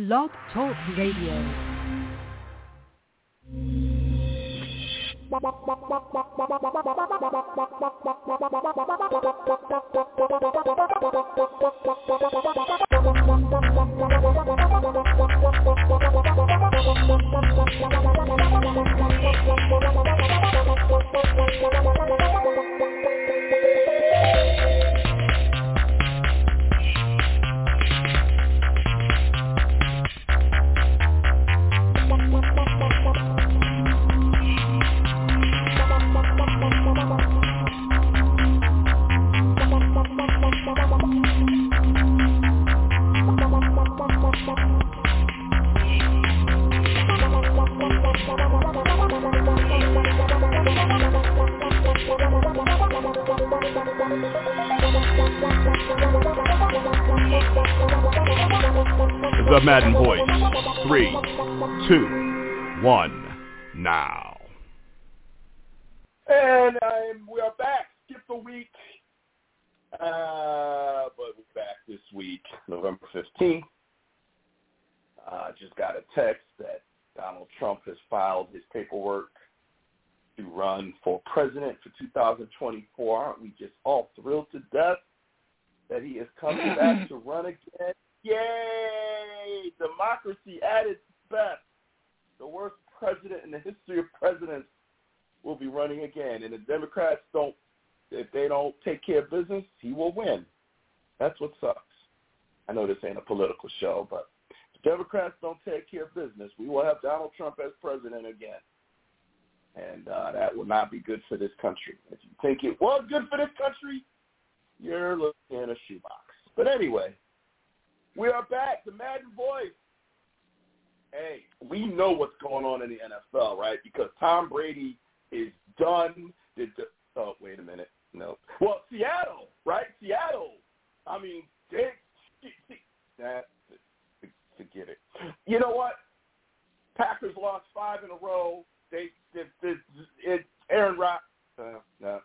Blog Talk Radio. The Madden Voice. Three, two, one, now. And um, we are back. Skip the week. Uh, but we're back this week, November 15th. Uh, just got a text that Donald Trump has filed his paperwork to run for president for 2024. Aren't we just all thrilled to death that he is coming back to run again? Yay! Democracy at its best. The worst president in the history of presidents will be running again. And the Democrats don't, if they don't take care of business, he will win. That's what sucks. I know this ain't a political show, but if Democrats don't take care of business, we will have Donald Trump as president again. And uh, that will not be good for this country. If you think it was good for this country, you're looking in a shoebox. But anyway, we are back. The Madden Voice. Hey, we know what's going on in the NFL, right? Because Tom Brady is done. Did the, oh, wait a minute. No. Well, Seattle, right? Seattle. I mean, that, forget it. You know what? Packers lost five in a row. They, they, they it, Aaron Rodgers. Uh, no.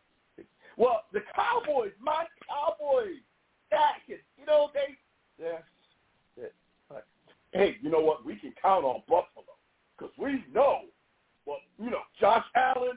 Well, the Cowboys, my Cowboys, that you know they, hey, you know what? We can count on Buffalo because we know, well, you know, Josh Allen.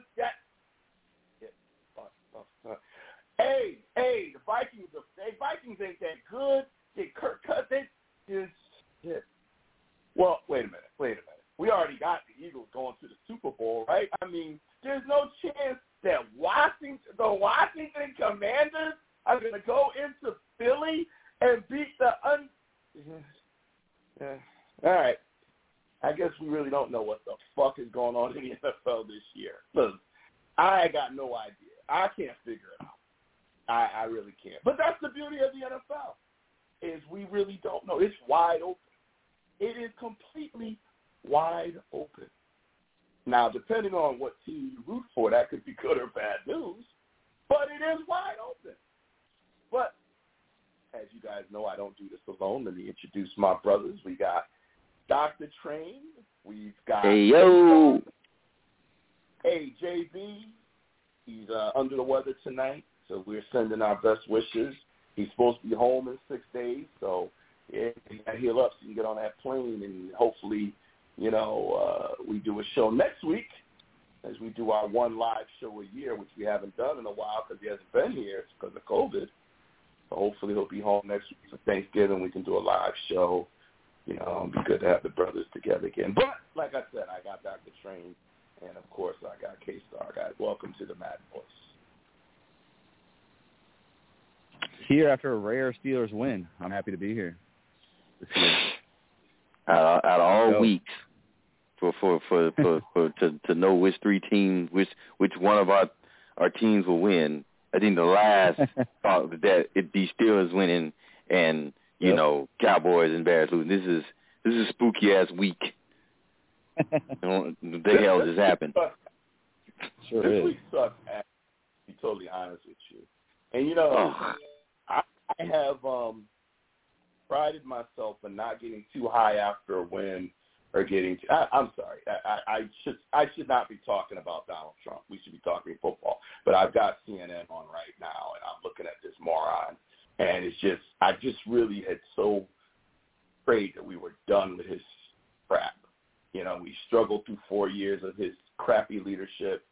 And I'm looking at this moron, and it's just I just really had so prayed that we were done with his crap. You know, we struggled through four years of his crappy leadership,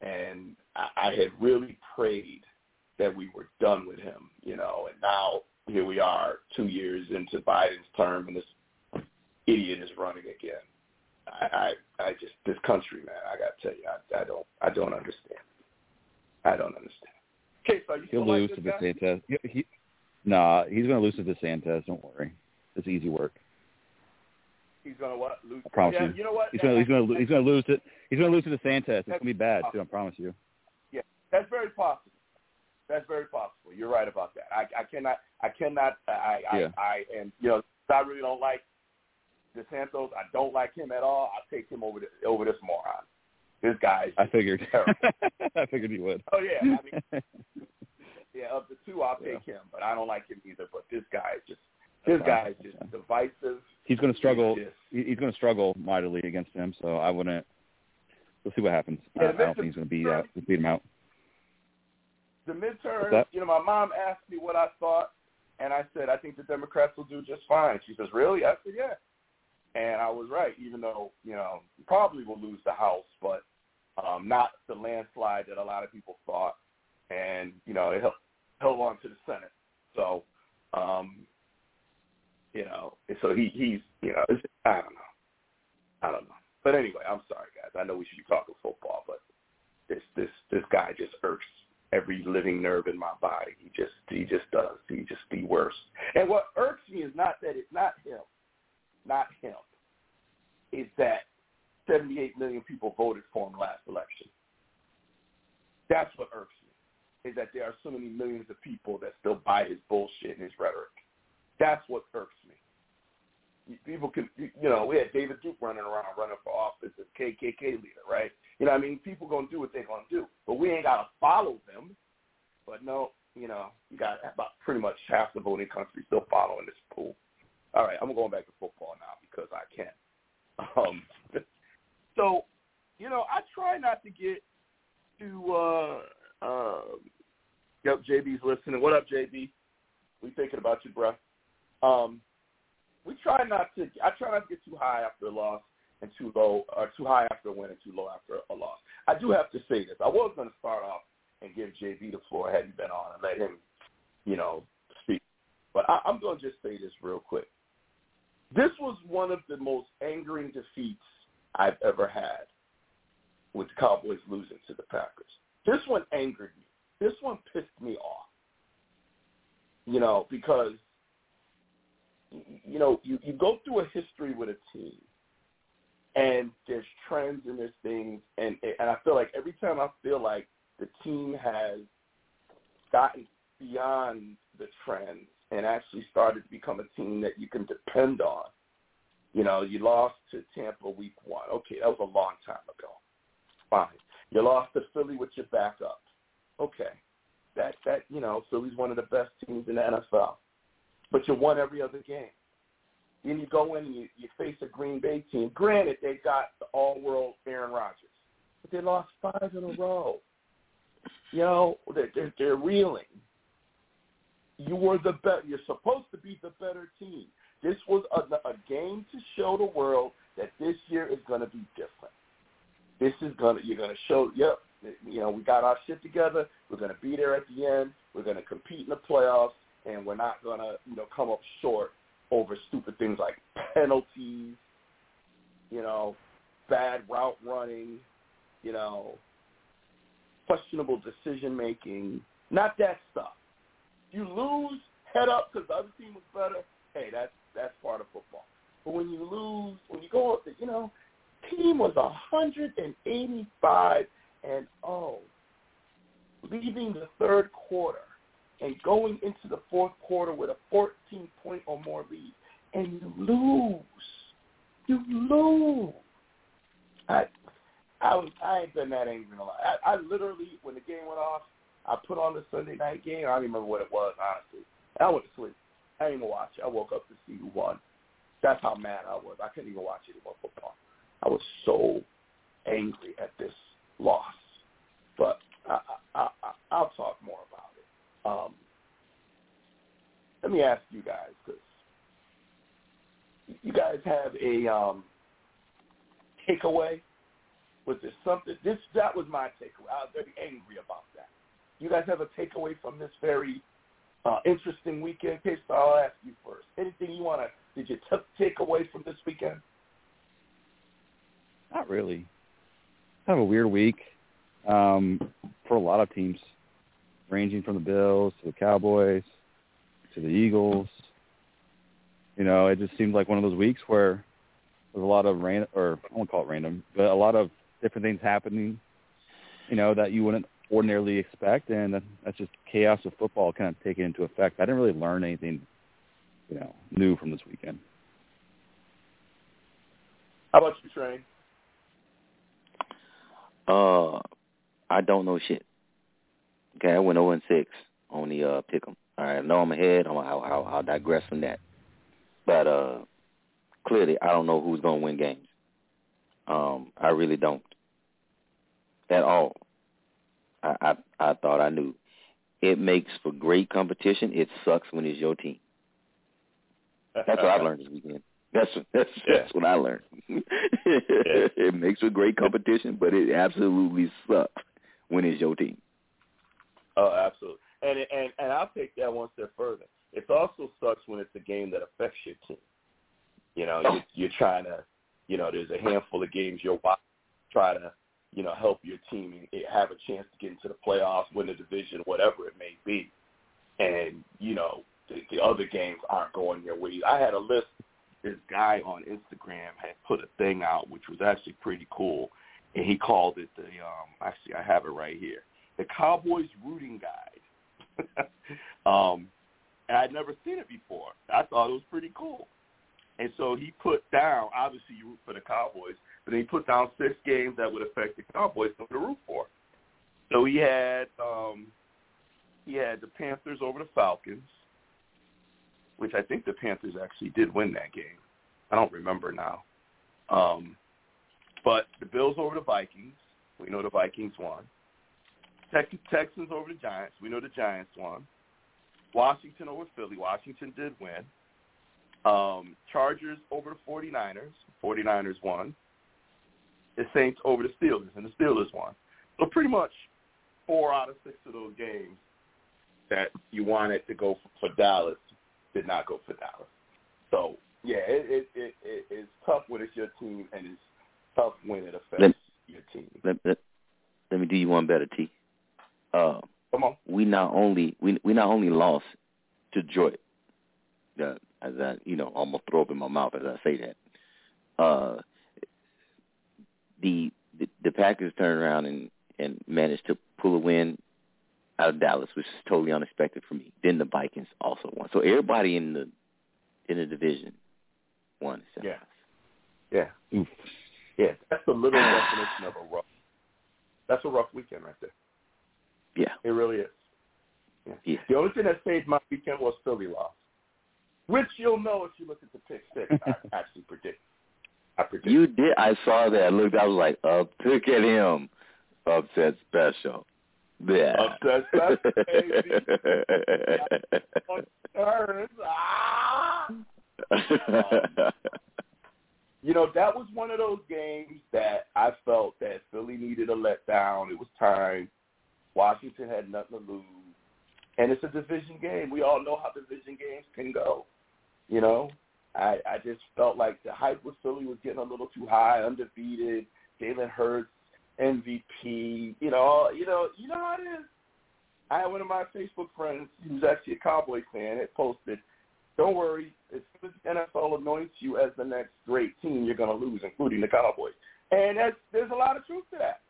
and I, I had really prayed that we were done with him. You know, and now here we are, two years into Biden's term, and this idiot is running again. I, I, I just this country, man. I got to tell you, I, I don't, I don't understand. I don't understand. Okay, so you He'll lose like to this guy? DeSantis. He, he, nah, he's going to lose to DeSantis. Don't worry. It's easy work. He's gonna what? Lose? I promise yeah, you. You know what? He's going to he's going to he's going to lose to he's going to lose to DeSantis. It's going to be bad awesome. too. I promise you. Yeah, that's very possible. That's very possible. You're right about that. I, I cannot. I cannot. I. I, Yeah. I. And you know, I really don't like DeSantis. I don't like him at all. I take him over this, over this moron. This guy. I figured. I figured you would. Oh yeah. I mean, yeah. Of the two, I'll Yeah. take him, but I don't like him either. But this guy is just. This guy is just divisive. he's going to struggle. He's He's going to struggle mightily against him. So I wouldn't. We'll see what happens. I, Yeah, I don't think he's going to beat out beat him out. the midterm, you know, my mom asked me what I thought, and I said, I think the Democrats will do just fine. She says, really? I said, yeah. And I was right, even though, you know, probably will lose the House, but um, not the landslide that a lot of people thought. And, you know, it held, held on to the Senate. So, um, you know, so he, he's, you know, it's, I don't know. I don't know. But anyway, I'm sorry, guys. I know we should be talking football, but this this this guy just irks every living nerve in my body. He just he just does. He just the worst. And what irks me is not that it's not him, not him. Is that 78 million people voted for him last election. That's what irks me. Is that there are so many millions of people that still buy his bullshit and his rhetoric. That's what irks me. People can, you know, we had David Duke running around running for office as KKK leader, right? You know, I mean, people gonna do what they gonna do, but we ain't gotta follow them. But no, you know, you got about pretty much half the voting country still following this pool. All right, I'm going back to football now because I can. Um, so, you know, I try not to get to. uh uh Yep, JB's listening. What up, JB? We thinking about you, bro. Um, we try not to. I try not to get too high after a loss and too low, or too high after a win and too low after a loss. I do have to say this. I was going to start off and give JB the floor had he been on and let him, you know, speak. But I, I'm going to just say this real quick. This was one of the most angering defeats I've ever had with the Cowboys losing to the Packers. This one angered me. This one pissed me off. You know, because you know, you, you go through a history with a team and there's trends and there's things and and I feel like every time I feel like the team has gotten beyond the trends and actually started to become a team that you can depend on. You know, you lost to Tampa week one. Okay, that was a long time ago. Fine. You lost to Philly with your backup. Okay. That that you know, Philly's one of the best teams in the NFL. But you won every other game. Then you go in and you, you face a Green Bay team. Granted, they got the all-world Aaron Rodgers, but they lost five in a row. You know, they're, they're, they're reeling. You were the better. You're supposed to be the better team. This was a, a game to show the world that this year is going to be different. This is to you're to show. Yep, you know we got our shit together. We're going to be there at the end. We're going to compete in the playoffs, and we're not going to you know come up short over stupid things like penalties, you know, bad route running, you know, questionable decision making. Not that stuff. You lose, head up because the other team was better. Hey, that's that's part of football. But when you lose, when you go up, you know, team was 185 and oh, leaving the third quarter and going into the fourth quarter with a 14 point or more lead, and you lose. You lose. I, I was, I ain't been that angry in a lot. I, I literally, when the game went off, I put on the Sunday night game. I don't even remember what it was, honestly. I went to sleep. I didn't even watch it. I woke up to see who won. That's how mad I was. I couldn't even watch any more football. I was so angry at this loss. But I, I, I, I'll talk more about it. Um, let me ask you guys, because you guys have a um, takeaway? Was there something? This that was my takeaway. I was very angry about that. You guys have a takeaway from this very uh, interesting weekend? Okay, so I'll ask you first. Anything you want to? Did you t- take away from this weekend? Not really. Kind of a weird week um, for a lot of teams, ranging from the Bills to the Cowboys to the Eagles. You know, it just seemed like one of those weeks where there's a lot of random, or I won't call it random, but a lot of different things happening. You know that you wouldn't ordinarily expect, and that's just chaos of football kind of taking into effect. I didn't really learn anything, you know, new from this weekend. How about you, Train? Uh, I don't know shit. Okay, I went 0 and 6 on the uh, pick 'em. All right, I know I'm ahead. I'll, I'll, I'll digress from that. But uh, clearly, I don't know who's going to win games. Um, I really don't at all. I, I I thought I knew. It makes for great competition. It sucks when it's your team. That's what I learned this weekend. That's that's Yeah. that's what I learned. it makes for great competition, but it absolutely sucks when it's your team. Oh, absolutely. And and and I'll take that one step further. It also sucks when it's a game that affects your team. You know, oh. you, you're trying to, you know, there's a handful of games you're watching, try to, you know, help your team have a chance to get into the playoffs, win the division, whatever it may be. And you know, the, the other games aren't going your way. I had a list. This guy on Instagram had put a thing out, which was actually pretty cool, and he called it the. um Actually, I have it right here the Cowboys rooting guide. um, and I'd never seen it before. I thought it was pretty cool. And so he put down, obviously you root for the Cowboys, but then he put down six games that would affect the Cowboys to root for. So he had um, he had the Panthers over the Falcons, which I think the Panthers actually did win that game. I don't remember now. Um, but the Bills over the Vikings. We know the Vikings won. Tex- Texans over the Giants. We know the Giants won. Washington over Philly. Washington did win. Um, Chargers over the 49ers. 49ers won. The Saints over the Steelers, and the Steelers won. So pretty much four out of six of those games that you wanted to go for, for Dallas did not go for Dallas. So yeah, it, it, it, it it's tough when it's your team, and it's tough when it affects Let- your team. Let, let, let me do you one better, T. Uh, Come on. we not only we we not only lost to Detroit, uh, as I you know almost throw up in my mouth as I say that. Uh, the, the the Packers turned around and and managed to pull a win out of Dallas, which is totally unexpected for me. Then the Vikings also won. So everybody in the in the division won. except Yeah. Yeah. Oof. Yeah. That's the little definition of a rough. That's a rough weekend right there. Yeah. It really is. Yeah. Yeah. The only thing that saved my weekend was Philly loss, which you'll know if you look at the pick six. I actually predict. I predict. You did. I saw that. I looked. I was like, up. Look at him. Upset special. Yeah. Special, baby. Ah! You know, that was one of those games that I felt that Philly needed a letdown. It was time. Washington had nothing to lose. And it's a division game. We all know how division games can go. You know, I, I just felt like the hype with Philly was getting a little too high, undefeated. Jalen Hurts, MVP. You know, you know, you know how it is. I had one of my Facebook friends who's actually a Cowboy fan had posted, "Don't worry, as the NFL anoints you as the next great team, you're going to lose, including the Cowboys." And that's, there's a lot of truth to that.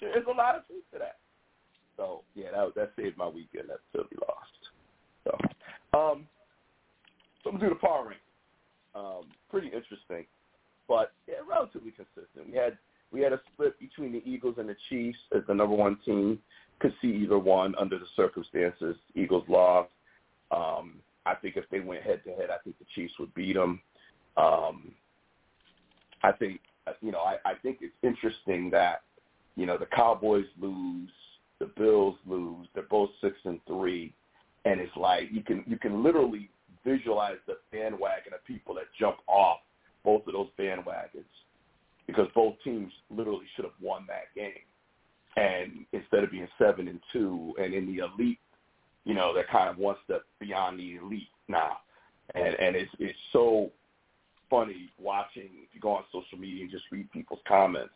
There's a lot of truth to that. So yeah, that that saved my weekend. That Philly lost. So, um, so I'm gonna do the power rank. Um, pretty interesting, but yeah, relatively consistent. We had we had a split between the Eagles and the Chiefs as the number one team. Could see either one under the circumstances. Eagles lost. Um, I think if they went head to head, I think the Chiefs would beat them. Um, I think you know I, I think it's interesting that you know the Cowboys lose, the Bills lose. They're both six and three, and it's like you can you can literally visualize the bandwagon of people that jump off both of those bandwagons because both teams literally should have won that game. And instead of being seven and two and in the elite, you know, they're kind of one step beyond the elite now. And and it's it's so funny watching if you go on social media and just read people's comments,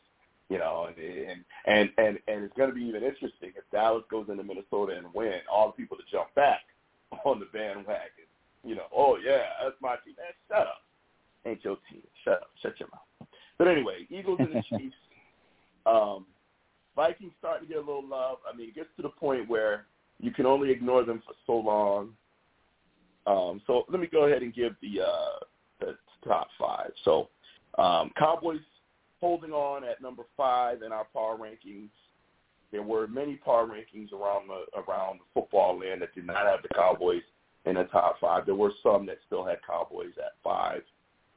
you know, and and and and, it's going to be even interesting if Dallas goes into Minnesota and win. All the people that jump back on the bandwagon, you know, oh yeah, that's my team. Man, shut up, ain't your team. Shut up, shut your mouth. But anyway, Eagles and the Chiefs. Um, Vikings starting to get a little love. I mean, it gets to the point where you can only ignore them for so long. Um, so let me go ahead and give the uh, the top five. So um, Cowboys holding on at number five in our power rankings. There were many power rankings around the around the football land that did not have the Cowboys in the top five. There were some that still had Cowboys at five,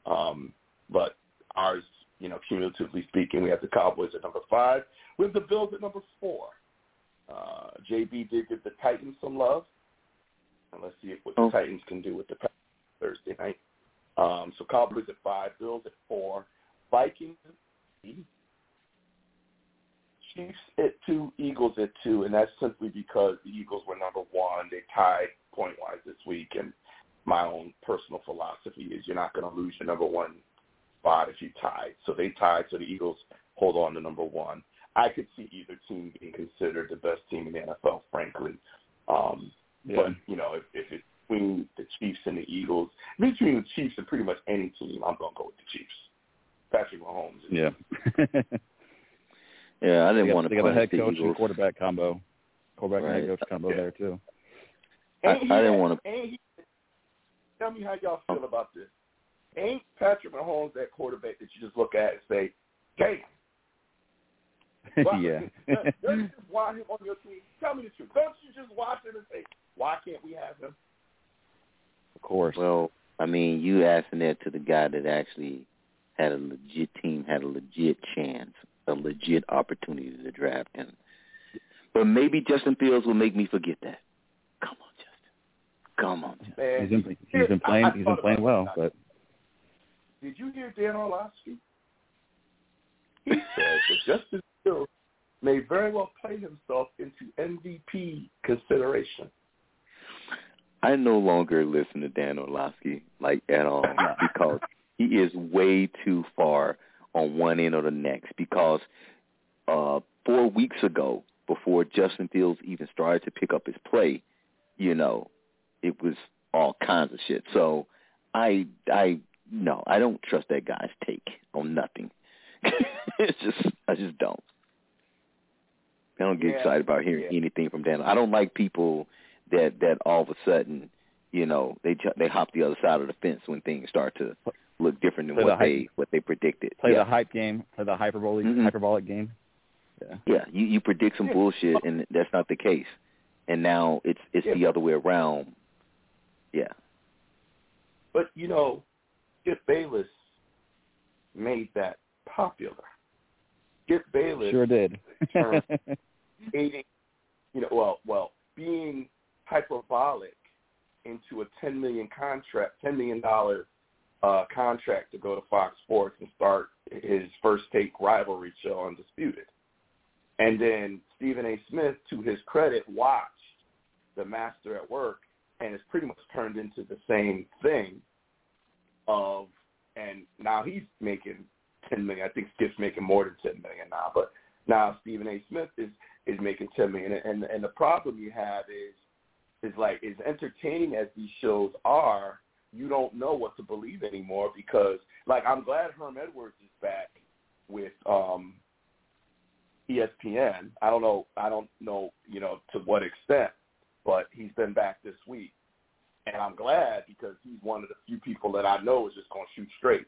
um, but ours, you know, cumulatively speaking, we have the Cowboys at number five, with the Bills at number four. Uh, JB did give the Titans some love, and let's see if what the oh. Titans can do with the Thursday night. Um, so Cowboys at five, Bills at four, Vikings Chiefs at two, Eagles at two, and that's simply because the Eagles were number one. They tied point wise this week, and my own personal philosophy is you're not going to lose your number one spot if you tie. So they tied, so the Eagles hold on to number one. I could see either team being considered the best team in the NFL, frankly. Um, yeah. But you know, if, if it's between the Chiefs and the Eagles, between the Chiefs and pretty much any team, I'm going to go with the Chiefs. Patrick Mahomes. Yeah. yeah, I didn't got, want to. They got a head coach and quarterback combo, quarterback right. and head coach combo yeah. there too. I, I didn't want to. He, tell me how y'all feel about this. Ain't Patrick Mahomes that quarterback that you just look at and say, "Damn." yeah. don't you just want him on your team? Tell me the truth. Don't you just watch him and say, "Why can't we have him?" Of course. Well, I mean, you asking that to the guy that actually had a legit team, had a legit chance, a legit opportunity to draft him. But maybe Justin Fields will make me forget that. Come on, Justin. Come on. Man, he's been he's been playing he's been playing well, but did you hear Dan Orlovsky? He said that Justin Fields may very well play himself into MVP consideration. I no longer listen to Dan Orlovsky like at all because he is way too far on one end or the next because uh four weeks ago, before Justin Fields even started to pick up his play, you know, it was all kinds of shit. So I I no, I don't trust that guy's take on nothing. it's just I just don't. I don't get yeah. excited about hearing yeah. anything from Dan. I don't like people that that all of a sudden, you know, they they hop the other side of the fence when things start to look different than play what the they hype, what they predicted. Play yeah. the hype game, play the hyperbolic Mhm. hyperbolic game. Yeah. Yeah, you you predict some Yeah. bullshit and that's not the case. And now it's it's Yeah. the other way around. Yeah. But you know, Skip Bayless made that popular. Skip Bayless Sure did. aiding, you know, well, well, being hyperbolic into a ten million contract, ten million dollar uh, contract to go to Fox Sports and start his first take rivalry show Undisputed. And then Stephen A. Smith, to his credit, watched The Master at Work and it's pretty much turned into the same thing of and now he's making ten million. I think Skip's making more than ten million now, but now Stephen A. Smith is is making ten million and and the problem you have is is like as entertaining as these shows are, you don't know what to believe anymore because like I'm glad Herm Edwards is back with um ESPN. I don't know I don't know, you know, to what extent, but he's been back this week. And I'm glad because he's one of the few people that I know is just gonna shoot straight.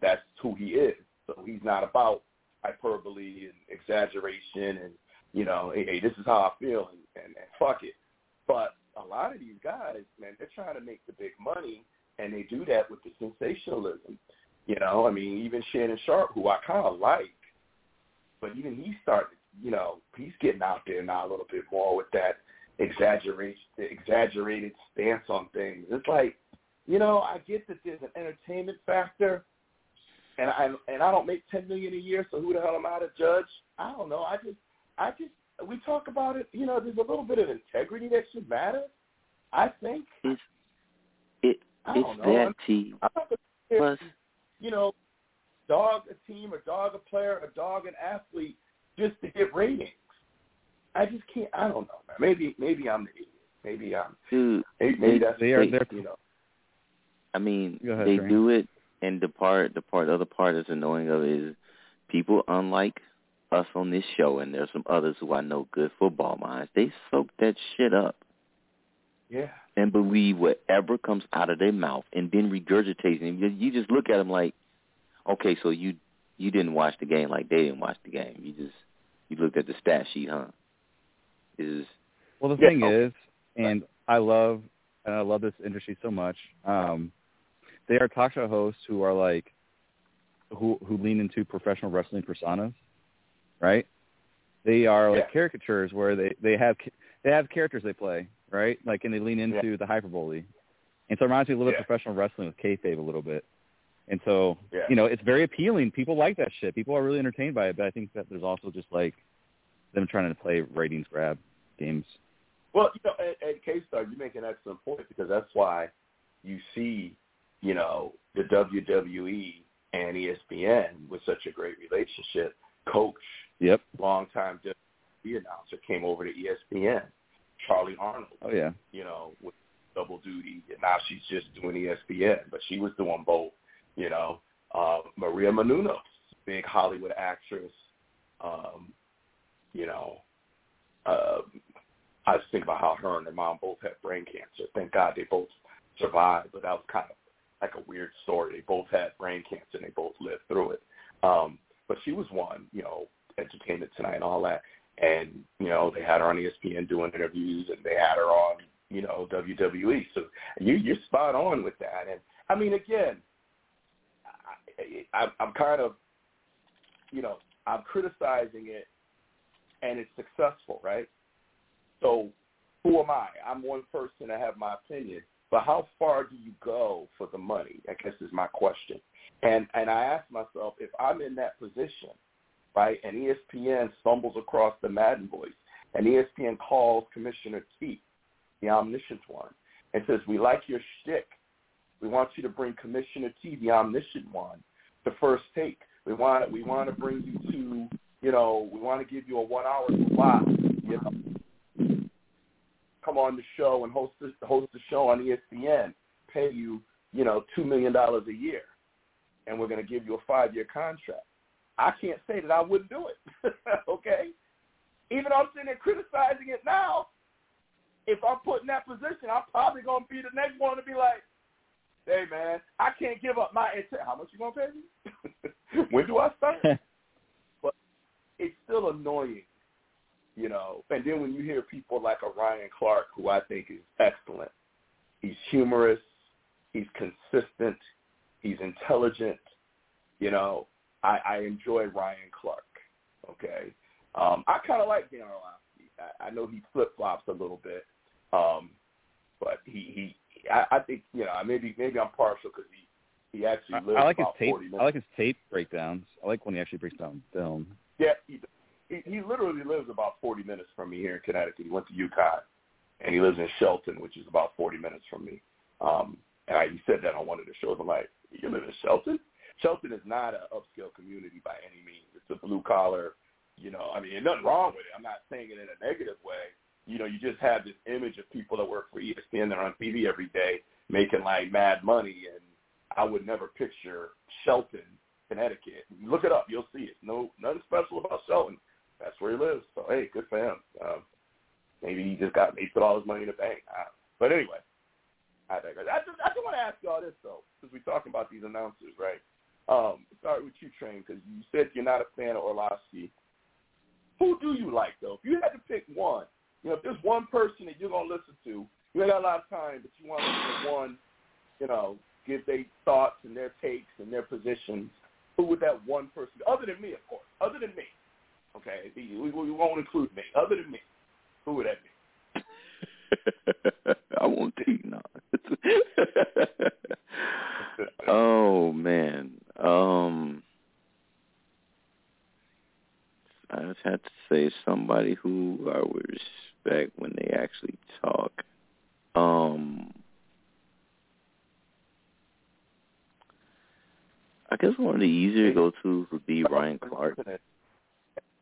That's who he is. So he's not about hyperbole and exaggeration and you know, hey, hey this is how I feel and, and, and fuck it. But a lot of these guys, man, they're trying to make the big money, and they do that with the sensationalism. You know, I mean, even Shannon Sharpe, who I kind of like, but even he started, you know, he's getting out there now a little bit more with that exaggeration, exaggerated stance on things. It's like, you know, I get that there's an entertainment factor, and I and I don't make ten million a year, so who the hell am I to judge? I don't know. I just, I just, we talk about it. You know, there's a little bit of integrity that should matter. I think. It's it. I It's know. that I'm- team. I'm not Plus, you know, dog a team or dog a player or dog an athlete just to get ratings. I just can't. I don't know, man. Maybe maybe I'm the idiot. Maybe I'm. dude, Maybe, maybe that's They are- they're- you know. I mean, ahead, they Trey. do it, and the part, the part, the other part that's annoying of it is people, unlike us on this show, and there's some others who I know good football minds. They soak that shit up Yeah. and believe whatever comes out of their mouth, and then regurgitate. And you, you just look at them like, okay, so you you didn't watch the game like they didn't watch the game. You just you looked at the stat sheet, huh? Is Well, the thing okay. is, and I love, and I love this industry so much. Um, they are talk show hosts who are like, who who lean into professional wrestling personas, right? They are like Yeah. caricatures where they they have they have characters they play, right? Like, and they lean into the hyperbole, and so it reminds me a little bit of professional wrestling with kayfabe a little bit. And so, Yeah. you know, it's very appealing. People like that shit. People are really entertained by it. But I think that there's also just like them trying to play ratings grab games. Well, you know, at, at K-Star, you make an excellent point because that's why you see, you know, the WWE and ESPN with such a great relationship. Coach, Yep. longtime WWE announcer, came over to ESPN. Charly Arnolt, Oh yeah. you know, with double duty, and now she's just doing ESPN, but she was doing both. You know, uh, Maria Menounos, big Hollywood actress. Um, you know, uh, I just think about how her and her mom both had brain cancer. Thank God they both survived, but that was kind of like a weird story. They both had brain cancer and they both lived through it. Um, but she was one, you know, Entertainment Tonight and all that. And, you know, they had her on ESPN doing interviews and they had her on, you know, WWE. So you, you're spot on with that. And, I mean, again, I, I, I'm kind of, you know, I'm criticizing it and it's successful, right? So who am I? I'm one person to have my opinion, but how far do you go for the money? I guess is my question. And and I ask myself if I'm in that position, right? And ESPN stumbles across the Madden voice, and ESPN calls Commissioner T, the omniscient one, and says, "We like your shtick. We want you to bring Commissioner T, the omniscient one, to first take. We want we want to bring you to, you know, we want to give you a one hour slot, you know, come on the show and host the, host the show on ESPN, pay you, you know, two million dollars a year, and we're going to give you a five year contract. I can't say that I wouldn't do it. okay, even though I'm sitting there criticizing it now, if I'm put in that position, I'm probably going to be the next one to be like, "Hey man, I can't give up my intent. How much you going to pay me? when do I start?" but it's still annoying you know. And then when you hear people like Ryan Clark, who I think is excellent, he's humorous, he's consistent, he's intelligent. You know, I, I enjoy Ryan Clark. Okay, um, I kind of like Dan Orlovsky. I, I know he flip flops a little bit, um, but he he. I, I think you know maybe maybe I'm partial because he he actually I, lives I like his tape. 40 minutes. I like his tape breakdowns. I like when he actually breaks down film. Yeah, he, he literally lives about 40 minutes from me here in Connecticut. He went to UConn, and he lives in Shelton, which is about 40 minutes from me. Um, and I, he said that on one of the shows. I'm like, you live in Shelton? Shelton is not an upscale community by any means. It's a blue collar, you know. I mean, nothing wrong with it. I'm not saying it in a negative way. You know, you just have this image of people that work for ESPN that are on TV every day making like mad money, and I would never picture Shelton Connecticut. Look it up, you'll see it. No, nothing special about Shelton. That's where he lives. So hey, good for him. Um, maybe he just got he put all his money in the bank. I, but anyway, I digress. I just I just want to ask y'all this though, because we're talking about these announcers, right? Um, start with you, Train, because you said you're not a fan of Orlovsky. Who do you like though? If you had to pick one, you know, if there's one person that you're gonna listen to, you ain't got a lot of time, but you want to listen to one, you know, give their thoughts and their takes and their positions. Who would that one person? Other than me, of course. Other than me. Okay, we, we won't include me. Other than me, who would that be? I won't you now. oh man. Um I just had to say somebody who I would respect when they actually talk. Um I guess one of the easier to go to would be Ryan Clark.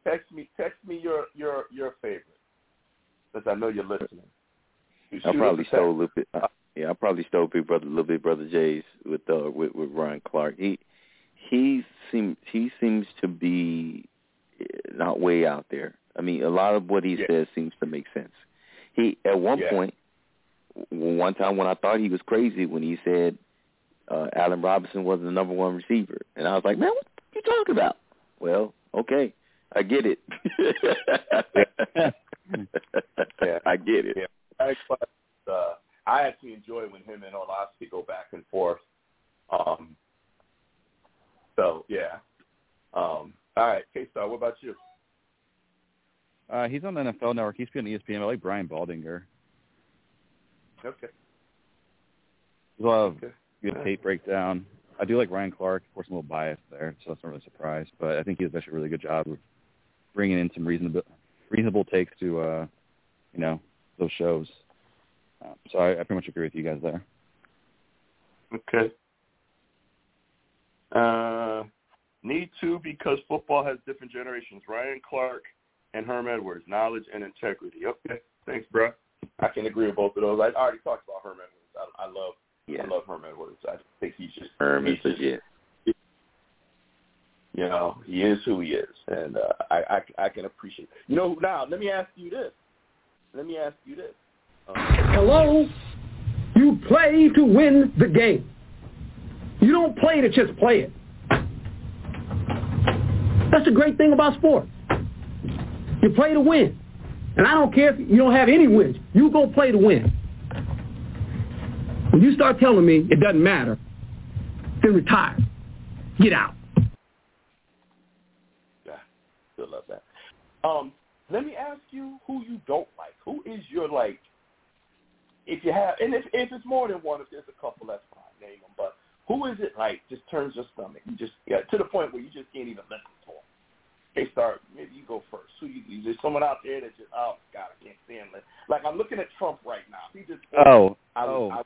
Text me, text me your your your favorite, because I know you're listening. You I probably stole a little bit. Uh, yeah, I probably stole Big Brother, Little Big Brother Jay's with uh with with Ryan Clark. He he seems he seems to be eh, not way out there. I mean, a lot of what he Yeah. says seems to make sense. He at one Yeah. one time when I thought he was crazy when he said uh Allen Robinson was the number one receiver, and I was like, man, what you talking about? Well, okay, I get it. Yeah. I get it. Yeah. I, uh, I actually enjoy when him and Orlovsky go back and forth. Um, so yeah. Um, all right, K Star, what about you? Uh, he's on the NFL Network. He's been on ESPN. I like Brian Baldinger. Okay. There's a lot of Okay. good tape breakdown. I do like Ryan Clark. Of course, I'm a little biased there, so that's not really a surprise. But I think he does actually a really good job of bringing in some reasonable, reasonable takes to, uh, you know, those shows. Um, so I, I pretty much agree with you guys there. Okay. Uh, need to because football has different generations. Ryan Clark and Herm Edwards, knowledge and integrity. Okay, thanks, bro. I can agree with both of those. I already talked about Herm Edwards. I, I love, Yeah, I love Herm Edwards. I think he's just, Herm is he's just, legit. You know, he is who he is, and uh, I, I, I can appreciate. You know, now let me ask you this. Let me ask you this. Um, Hello? You play to win the game. You don't play to just play it. That's the great thing about sports. You play to win. And I don't care if you don't have any wins. You go play to win. When you start telling me it doesn't matter, then retire. Get out. Yeah, still love that. Um, let me ask you who you don't like. Who is your like? If you have, and if if it's more than one, if there's a couple, that's fine. Name them. But who is it like? Just turns your stomach. You just yeah, to the point where you just can't even listen to them. They start. Maybe you go first. Who you? Is there someone out there that just? Oh God, I can't stand it. Like I'm looking at Trump right now. He just. Oh, I, oh, I,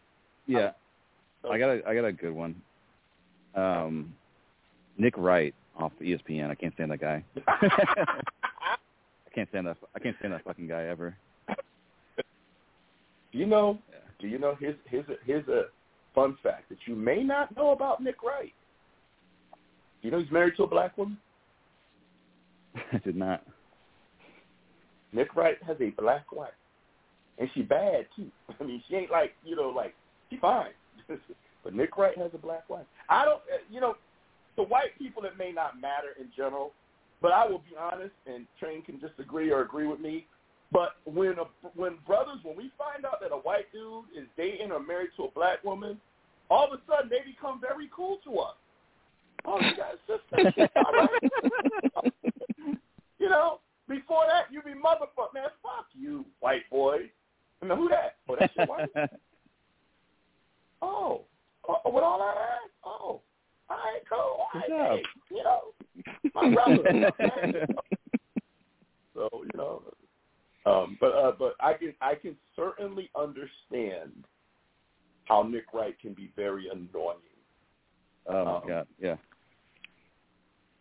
yeah. so- I got a, I got a good one. Um, Nick Wright off ESPN. I can't stand that guy. I can't stand that. I can't stand that fucking guy ever. Do you know? Yeah. Do you know? Here's here's a, here's a fun fact that you may not know about Nick Wright. Do you know he's married to a black woman? I did not. Nick Wright has a black wife, and she bad too. I mean, she ain't like you know like she fine, but Nick Wright has a black wife. I don't, uh, you know, to white people it may not matter in general, but I will be honest, and Train can disagree or agree with me. But when a, when brothers, when we find out that a white dude is dating or married to a black woman, all of a sudden they become very cool to us. Oh, you got a sister? All right. You know, before that, you be motherfucker, man. Fuck you, white boy. I mean, who that? Oh, that's your wife. Oh, oh, with all that ass. Oh, all right, cool. All right, Good job. hey, you know, my brother. so you know, um, but uh, but I can I can certainly understand how Nick Wright can be very annoying. Oh my Um, god. Yeah.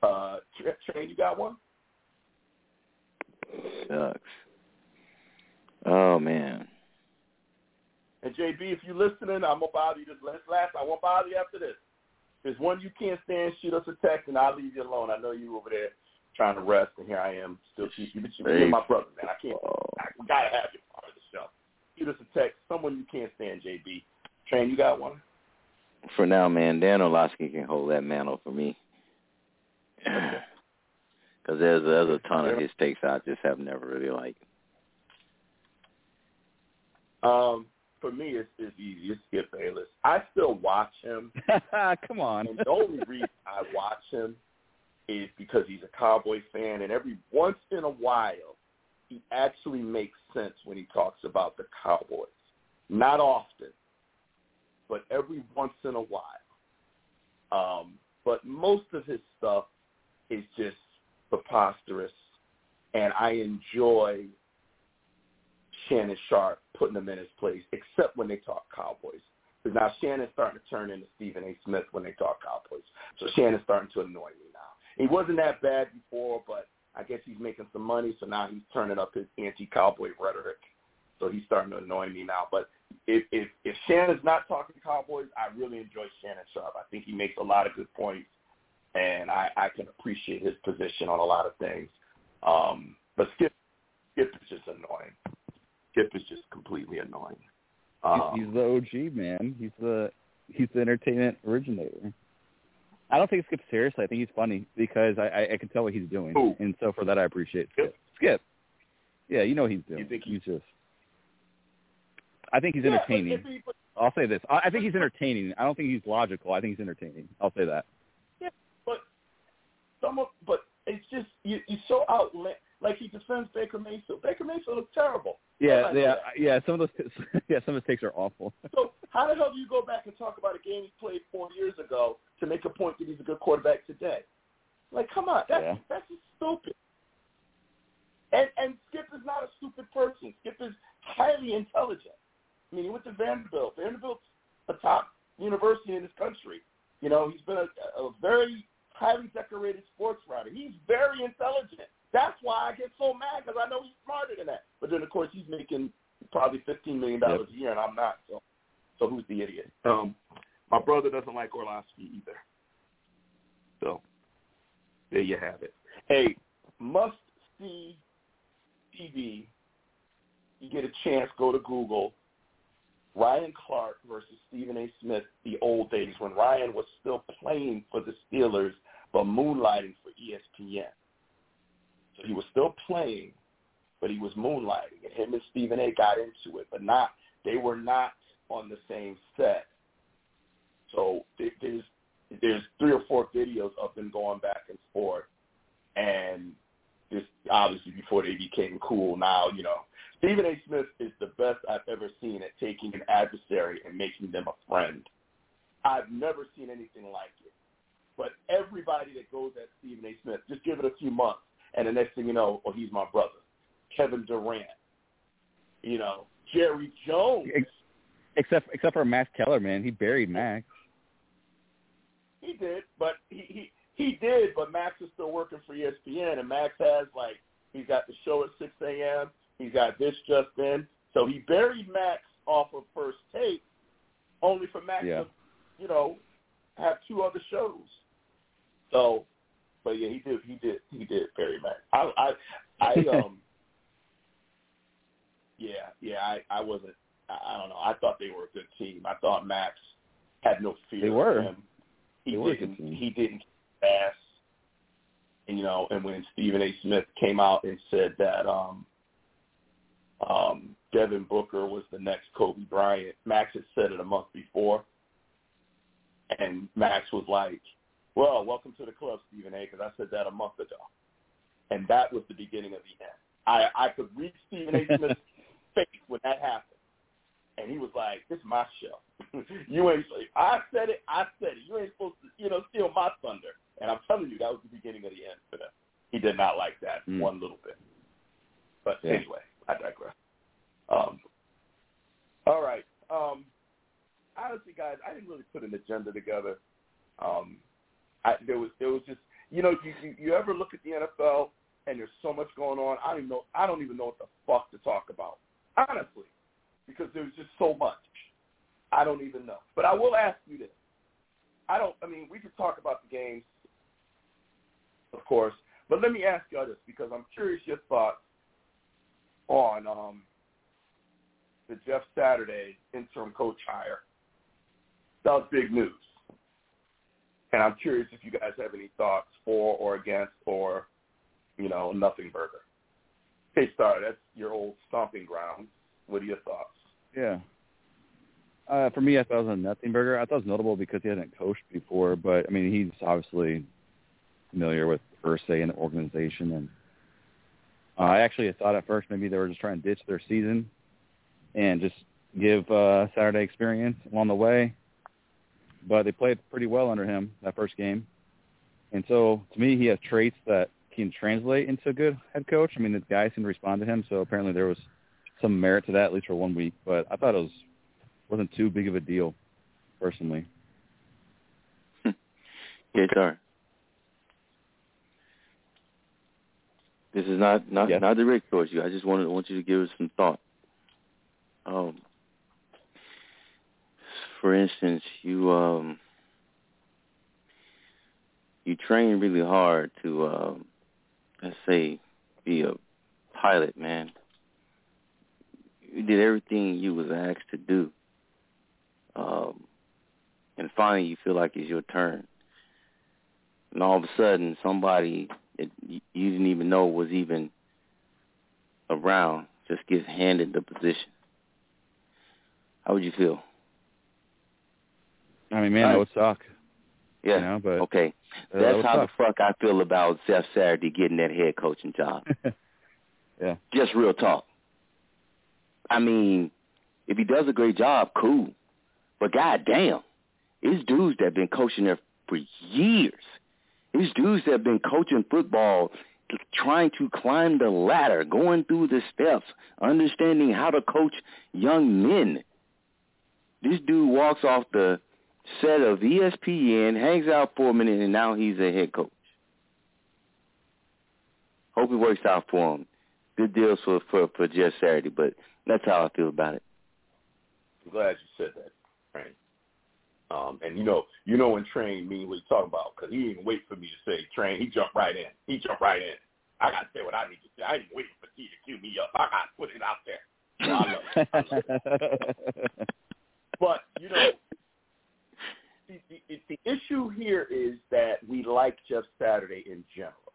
Uh, Train, you got one? Sucks. Oh man. And JB, if you're listening, I'm gonna bother you this last last. I won't bother you after this. There's one you can't stand. Shoot us a text, and I'll leave you alone. I know you over there trying to rest, and here I am still keep you. But you're my brother, man. I can't. Oh. I, we gotta have you part of the show. Shoot us a text. Someone you can't stand, JB. Train, you got one? For now, man, Dan Orlovsky can hold that mantle for me. Because there's there's a ton of his takes I just have never really liked. Um, for me, it's, it's easy. It's Skip Bayless. I still watch him. Come on. And the only reason I watch him is because he's a Cowboy fan, and every once in a while, he actually makes sense when he talks about the Cowboys. Not often, but every once in a while. Um, but most of his stuff is just preposterous, and I enjoy Shannon Sharpe putting him in his place, except when they talk Cowboys. Because now Shannon's starting to turn into Stephen A. Smith when they talk Cowboys. So Shannon's starting to annoy me now. He wasn't that bad before, but I guess he's making some money, so now he's turning up his anti-cowboy rhetoric. So he's starting to annoy me now. But if if if Shannon's not talking Cowboys, I really enjoy Shannon Sharpe. I think he makes a lot of good points, and I, I can appreciate his position on a lot of things. Um, but Skip Skip is just annoying. Skip is just completely annoying. Um, he's, he's the OG man. He's the he's the entertainment originator. I don't think Skip seriously. I think he's funny because I, I, I can tell what he's doing, Who? and so for that I appreciate Skip? Skip. Yeah, you know what he's doing. You think he's just. I think he's yeah, but entertaining. if but- I'll say this. I, I think he's entertaining. I don't think he's logical. I think he's entertaining. I'll say that. Yeah, but some of but it's just you you so outland like he defends Baker Mayfield. Baker Mayfield looks terrible. Yeah, yeah, yeah. Some of those, yeah, some of his takes are awful. So how the hell do you go back and talk about a game he played four years ago to make a point that he's a good quarterback today? Like, come on, that's Yeah. that's just stupid. And and Skip is not a stupid person. Skip is highly intelligent. I mean, he went to Vanderbilt. Vanderbilt's a top university in this country. You know, he's been a, a very highly decorated sports writer. He's very intelligent. That's why I get so mad because I know he's smarter than that. But then, of course, he's making probably fifteen million dollars a year, and I'm not. So, so who's the idiot? Um, my brother doesn't like Orlovsky either. So there you have it. Hey, must see TV. You get a chance, go to Google. Ryan Clark versus Stephen A. Smith, the old days when Ryan was still playing for the Steelers but moonlighting for ESPN. So he was still playing, but he was moonlighting, and him and Stephen A. got into it, but not. They were not on the same set. So there's there's three or four videos of them going back and forth, and this obviously before they became cool. Now you know Stephen A. Smith is the best I've ever seen at taking an adversary and making them a friend. I've never seen anything like it. But everybody that goes at Stephen A. Smith, just give it a few months, and the next thing you know, oh, he's my brother. Kevin Durant, you know, Jerry Jones. Except except for Max Kellerman, man, he buried Max. He did, but he, he he did, but Max is still working for ESPN, and Max has like he's got the show at six a.m. He's got this just in, so he buried Max off of first take, only for Max Yeah. to, you know, have two other shows. So, but yeah, he did, he did, he did bury Max. I, I, I um, yeah, yeah, I, I wasn't, I, I don't know. I thought they were a good team. I thought Max had no fear. They of him. He They were didn't. He didn't pass. And, you know, and when Stephen A. Smith came out and said that um, um, Devin Booker was the next Kobe Bryant, Max had said it a month before, and Max was like, "Well, welcome to the club, Stephen A. Because I said that a month ago," and that was the beginning of the end. I I could read Stephen A. Smith's face when that happened, and he was like, "This is my show. you ain't. I said it. I said it. You ain't supposed to, you know, steal my thunder." And I'm telling you, that was the beginning of the end for them. He did not like that Mm. one little bit. But Yeah. anyway, I digress. Um, all right. Um, honestly, guys, I didn't really put an agenda together. Um, I, there was there was just you know you, you you ever look at the NFL and there's so much going on. I don't know I don't even know what the fuck to talk about honestly because there's just so much. I don't even know. But I will ask you this. I don't. I mean, we could talk about the games, of course, but let me ask you this because I'm curious your thoughts on um, the Jeff Saturday interim coach hire. That was big news. And I'm curious if you guys have any thoughts for or against or, you know, nothing burger. Hey, Star, that's your old stomping ground. What are your thoughts? Yeah. Uh, for me, I thought it was a nothing burger. I thought it was notable because he hadn't coached before, but I mean, he's obviously familiar with Irsay and the organization, and Uh, I actually thought at first maybe they were just trying to ditch their season and just give uh, Saturday experience along the way. But they played pretty well under him that first game. And so to me, he has traits that can translate into a good head coach. I mean, the guys seem to respond to him, so apparently there was some merit to that, at least for one week. But I thought it was wasn't too big of a deal, personally. Yeah, sorry. This is not not Yes. not direct towards you. I just wanted want you to give us some thought. Um, for instance, you um you train really hard to um let's say be a pilot, man. You did everything you was asked to do. Um and finally you feel like it's your turn. And all of a sudden somebody that you didn't even know was even around just gets handed the position. How would you feel? I mean, man, Right. that would suck. Yeah. You know, but Okay. uh, that That's how suck. the fuck I feel about Jeff Saturday getting that head coaching job. yeah. Just real talk. I mean, if he does a great job, cool. But goddamn, it's dudes that have been coaching there for years. It's dudes that have been coaching football, trying to climb the ladder, going through the steps, understanding how to coach young men. This dude walks off the set of ESPN, hangs out for a minute, and now he's a head coach. Hope it works out for him. Good deals for for for Jeff Saturday, but that's how I feel about it. I'm glad you said that, Train. Um, and you know, you know when Train mean what he's talking about because he didn't wait for me to say Train. He jumped right in. He jumped right in. I got to say what I need to say. I ain't waiting for T to cue me up. I got to put it out there. So I love it. I love it. But you know, the, the, issue here is that we like Jeff Saturday in general,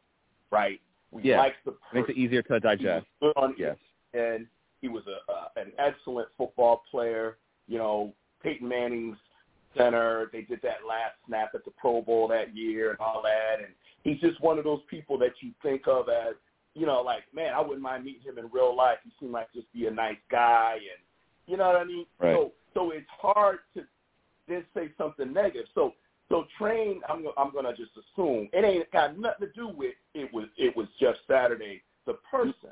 right? We Yeah. like the person. Makes it easier to digest. Yes. and he was a uh, an excellent football player. You know, Peyton Manning's center. They did that last snap at the Pro Bowl that year and all that. And he's just one of those people that you think of as, you know, like man, I wouldn't mind meeting him in real life. He seemed like just be a nice guy, and you know what I mean. Right. So so it's hard to then say something negative. So so train, I'm I'm gonna just assume it ain't got nothing to do with it was it was Jeff Saturday the person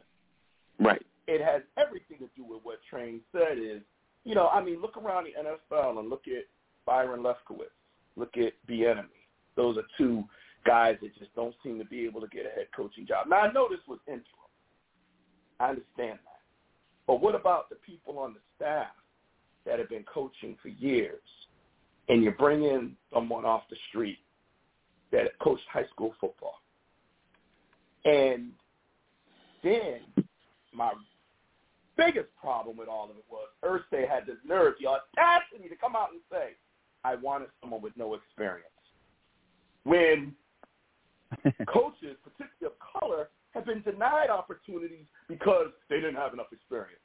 Right. it has everything to do with what Train said is, you know, I mean, look around the NFL and look at Byron Leftwich, look at Bieniemy. Those are two guys that just don't seem to be able to get a head coaching job. Now, I know this was interim. I understand that. But what about the people on the staff that have been coaching for years, and you bring in someone off the street that coached high school football? And then my biggest problem with all of it was Irsay had the nerve, the audacity to come out and say, I wanted someone with no experience. When coaches, particularly of color, have been denied opportunities because they didn't have enough experience.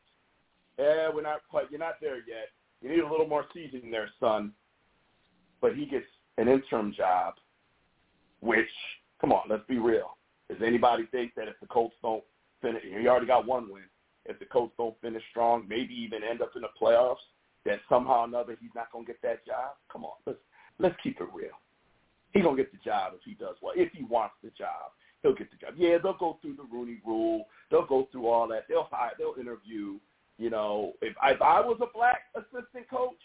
Yeah, we're not quite, you're not there yet. You need a little more seasoning there, son. But he gets an interim job, which, come on, let's be real. Does anybody think that if the Colts don't finish, you already got one win, if the Colts don't finish strong, maybe even end up in the playoffs, that somehow or another he's not going to get that job? Come on, let's let's keep it real. He's going to get the job if he does well. If he wants the job, he'll get the job. Yeah, they'll go through the Rooney Rule. They'll go through all that. They'll hire. They'll interview. You know, if I, if I was a black assistant coach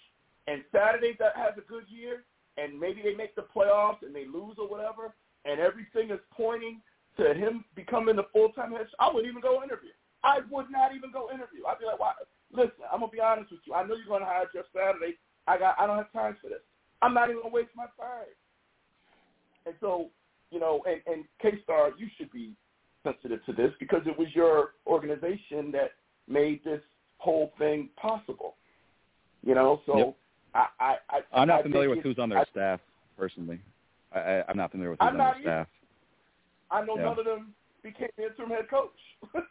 and Saturday that has a good year, and maybe they make the playoffs and they lose or whatever, and everything is pointing to him becoming the full-time head, I wouldn't even go interview. I would not even go interview. I'd be like, why? Listen, I'm gonna be honest with you. I know you're gonna hire Jeff Saturday. I got. I don't have time for this. I'm not even gonna waste my time. And so, you know, and, and K-Star, you should be sensitive to this because it was your organization that made this whole thing possible. You know, so Yep. I, I, I I'm not I familiar with who's on their I, staff personally. I, I, I'm not familiar with who's I'm on their staff. I know Yeah. none of them became interim head coach.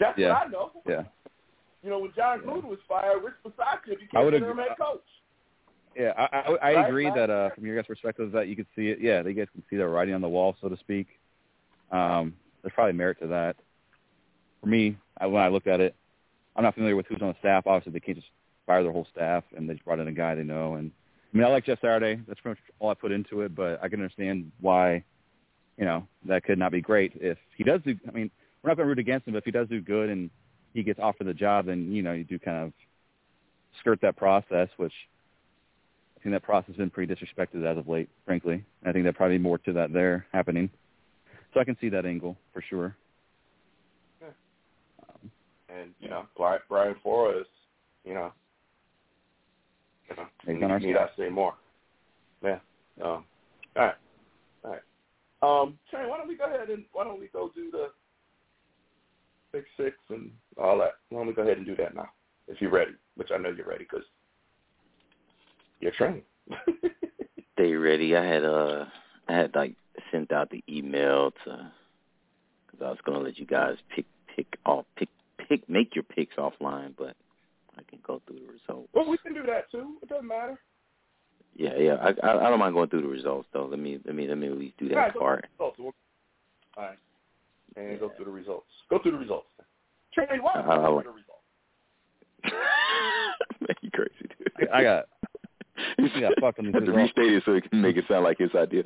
That's Yeah. what I know. Yeah. You know, when John Yeah. Gruden was fired, Rich Bisaccia became interim head coach. Yeah, I, I, I Right, agree that uh, from your guys' perspective that you could see it. Yeah, they guys can see the writing on the wall, so to speak. Um, there's probably merit to that. for me, I, when I look at it, I'm not familiar with who's on the staff. Obviously, they can't just fire their whole staff, and they brought in a guy they know. And I mean, I like Jeff Saturday. That's pretty much all I put into it. But I can understand why, you know, that could not be great if he does do. I mean, we're not going to root against him, but if he does do good and he gets offered the job, then you know you do kind of skirt that process, which I think that process has been pretty disrespected as of late, frankly. And I think there'll probably be more to that there happening. So I can see that angle for sure. And you know, Brian Flores, you know, you know, need, need I say more? Yeah. Um, all right. All right. Um, Shane, why don't we go ahead and why don't we go do the Pick Six and all that? Why don't we go ahead and do that now, if you're ready? Which I know you're ready because you're trained. Stay ready. I had uh, I had like sent out the email to because I was gonna let you guys pick pick off pick pick make your picks offline, but I can go through the results. Well, we can do that too. It doesn't matter. Yeah, yeah. I I, I don't mind going through the results though. Let me let me let me at least do that right, part. All right. And yeah. go through the results. Go through the results. Trey, why uh, go through the results? Man, you crazy, dude. I, I got you got fucked on these results. to restate it so it can make it sound like his idea.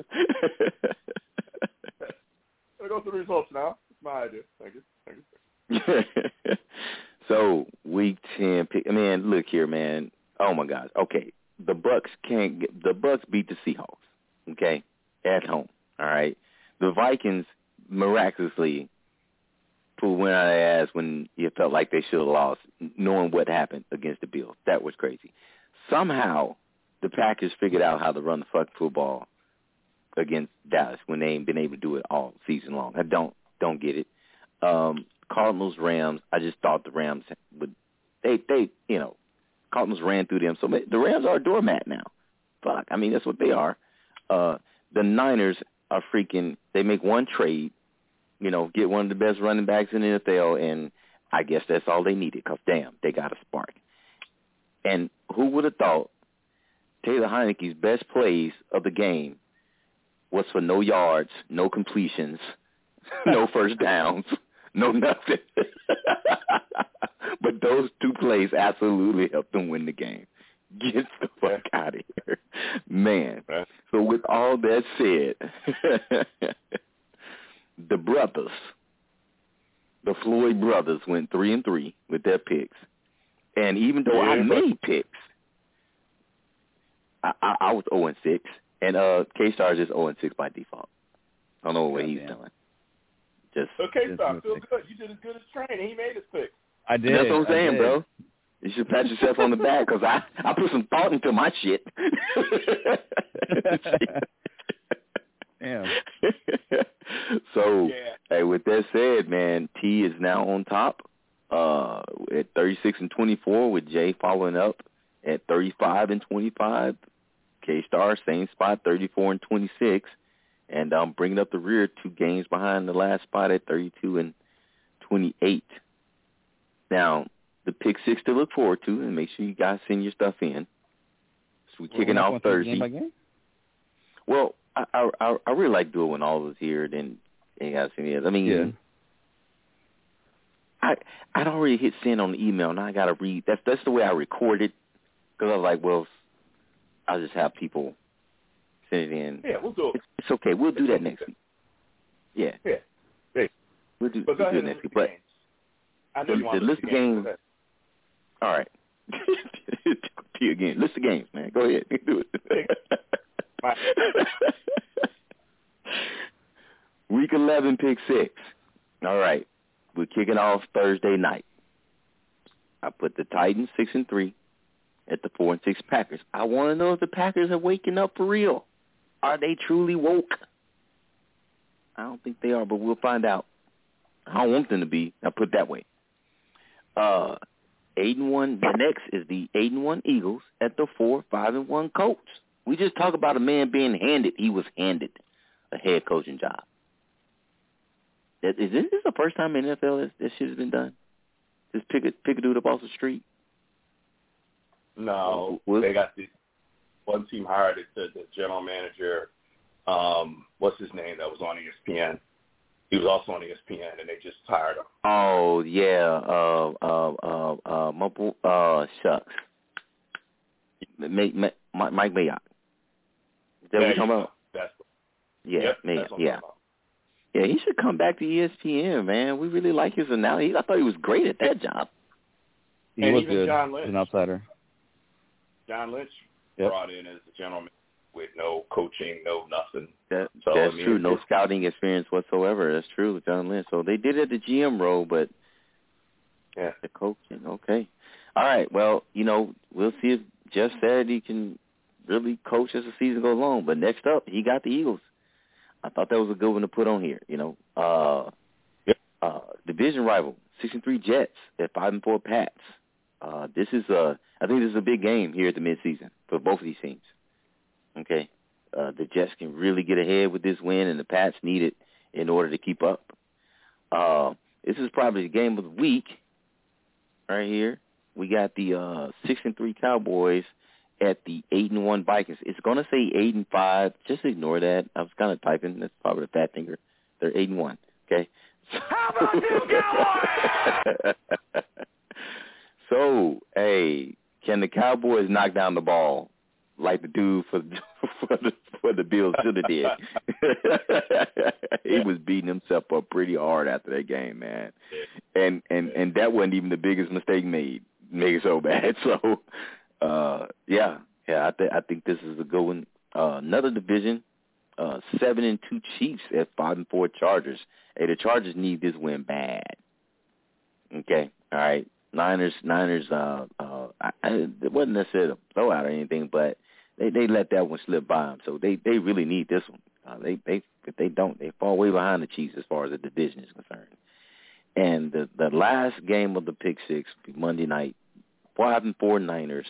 I go through the results now. It's my idea. Thank you. Thank you. So week ten. Man, look here, man. Oh my God. Okay, the Bucks can't. Get, the Bucks beat the Seahawks. Okay, at home. All right. The Vikings miraculously pulled went out of their ass when you felt like they should have lost, knowing what happened against the Bills. That was crazy. Somehow the Packers figured out how to run the fuck football against Dallas when they ain't been able to do it all season long. I don't don't get it. Um, Cardinals Rams. I just thought the Rams would they they you know Cardinals ran through them. So the Rams are a doormat now. Fuck. I mean that's what they are. Uh, the Niners are freaking. They make one trade. You know, get one of the best running backs in the NFL, and I guess that's all they needed. Cause damn, they got a spark. And who would have thought Taylor Heinicke's best plays of the game was for no yards, no completions, no first downs, no nothing. but those two plays absolutely helped them win the game. Get the fuck out of here. Man. So with all that said, the brothers, the Floyd brothers went three and three with their picks. And even though yeah, I made picks, I, I, I was 0 and 6, and uh, K Star is just 0 and 6 by default. I don't know what he's doing. Just so K Star, feel good. You did as good as Train. He made his pick. I did. That's what I'm saying, bro. You should pat yourself on the back because I I put some thought into my shit. Damn. so, yeah. hey, with that said, man, T is now on top uh, at 36 and 24 with Jay following up at 35 and 25. K-Star, same spot, 34 and 26. And I'm um, bringing up the rear two games behind the last spot at 32 and 28. Now, the pick six to look forward to, and make sure you guys send your stuff in. So we're kicking off Thursday. Game game? Well, I, I I really like doing when all of us here. Then you guys send it. I mean, yeah. I I'd already hit send on the email. Now I got to read. That's that's the way I record it. Because I was like, well, I'll just have people send it in. Yeah, we'll do it. It's, it's okay. We'll do that next week. Yeah. Yeah. Hey. We'll do, but we'll do it next week. But I know the, you want the list of games. games all right. to you again. List of games, man. Go ahead. Do it. Week 11, pick six. All right. We're kicking off Thursday night. I put the Titans 6 and 3 at the 4 and 6 Packers. I want to know if the Packers are waking up for real. Are they truly woke? I don't think they are, but we'll find out. I don't want them to be. I'll put it that way. Uh, eight and one. The next is the eight and one Eagles at the four five and one Colts. We just talk about a man being handed. He was handed a head coaching job. Is this the first time in NFL that this shit has been done? Just pick a pick a dude up off the street. No, they got the one team hired it, the, the general manager. Um, what's his name? That was on ESPN. He was also on ESPN, and they just hired him. Oh yeah, uh, uh, uh, uh, my, uh, shucks. Mike, Mike, Mike Mayock. Is that what you're talking about? That's yeah, yep, Mayock. that's what Yeah, yeah. He should come back to ESPN, man. We really like his analysis. I thought he was great at that job. He And was even good John as Lynch. an outsider. John Lynch Yep. brought in as a gentleman with no coaching, no nothing. That, So, that's I mean, true. No scouting experience whatsoever. That's true with John Lynch. So they did it at the GM role, but Yeah. the coaching, okay. All right. Well, you know, we'll see if Jeff Saturday can really coach as the season goes along. But next up, he got the Eagles. I thought that was a good one to put on here. You know, uh, Yep. uh, division rival, six and three Jets at five and four Pats. Uh, this is a, I think this is a big game here at the midseason for both of these teams. Okay, uh, the Jets can really get ahead with this win, and the Pats need it in order to keep up. Uh, this is probably the game of the week right here. We got the uh, six and three Cowboys at the eight and one Vikings. It's gonna say eight and five. Just ignore that. I was kind of typing. That's probably a fat finger. They're eight and one. Okay. How about this Cowboys? so, hey, can the Cowboys knock down the ball like the dude for for the for the Bills should have did? he was beating himself up pretty hard after that game, man. And and and that wasn't even the biggest mistake made. Make it so bad. So, uh, yeah, yeah, I think I think this is a good one. Uh, another division, uh, seven and two Chiefs at five and four Chargers. Hey, the Chargers need this win bad. Okay, all right. Niners, Niners. Uh, uh, I, it wasn't necessarily a blowout or anything, but they they let that one slip by them. So they they really need this one. Uh, they they if they don't, they fall way behind the Chiefs as far as the division is concerned. And the the last game of the Pick Six Monday night. Five and four Niners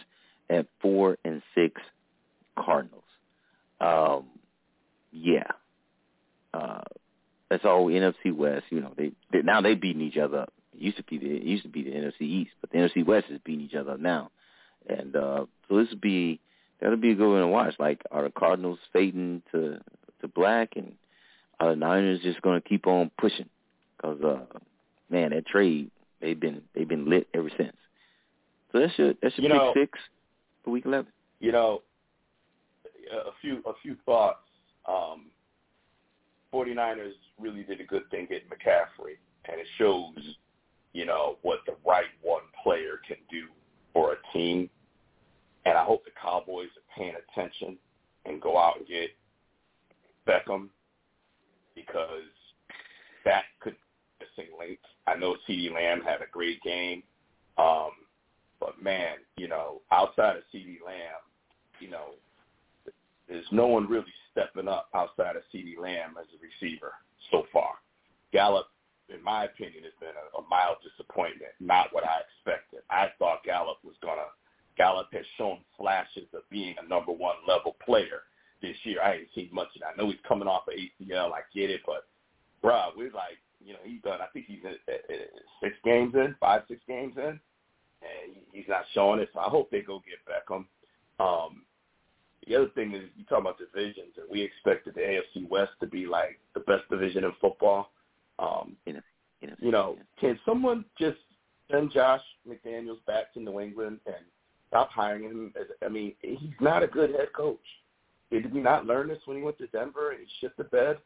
at four and six Cardinals. Um, yeah. Uh, that's all NFC West. You know, they, they now they beating each other up. It used to be the it used to be the NFC East, but the NFC West is beating each other up now. And uh, so this would be that'll be a good one to watch. Like, are the Cardinals fading to to black, and are the Niners just going to keep on pushing? Because uh, man, that trade they've been they've been lit ever since. So that should that should You pick know- six for week eleven. You know, a few a few thoughts. Um, 49ers really did a good thing getting McCaffrey, and it shows, you know, what the right one player can do for a team. And I hope the Cowboys are paying attention and go out and get Beckham because that could be a missing link. I know CeeDee Lamb had a great game, um, but man, you know, outside of CeeDee Lamb, you know, there's no one really stepping up outside of CeeDee Lamb as a receiver so far. Gallup, in my opinion, has been a, a mild disappointment. Not what I expected. I thought Gallup was gonna. Gallup has shown flashes of being a number one level player this year. I ain't seen much of that. I know he's coming off of ACL. I get it, but bruh, we're like, you know, he's done. I think he's in, uh, uh, six games in, five, six games in, and he's not showing it. So I hope they go get Beckham. Um, the other thing is you talk about divisions, and we expected the AFC West to be like the best division in football. Um, You know, you know, you know, can someone just send Josh McDaniels back to New England and stop hiring him? As, I mean, he's not a good head coach. Did we not learn this when he went to Denver and he shit the bed?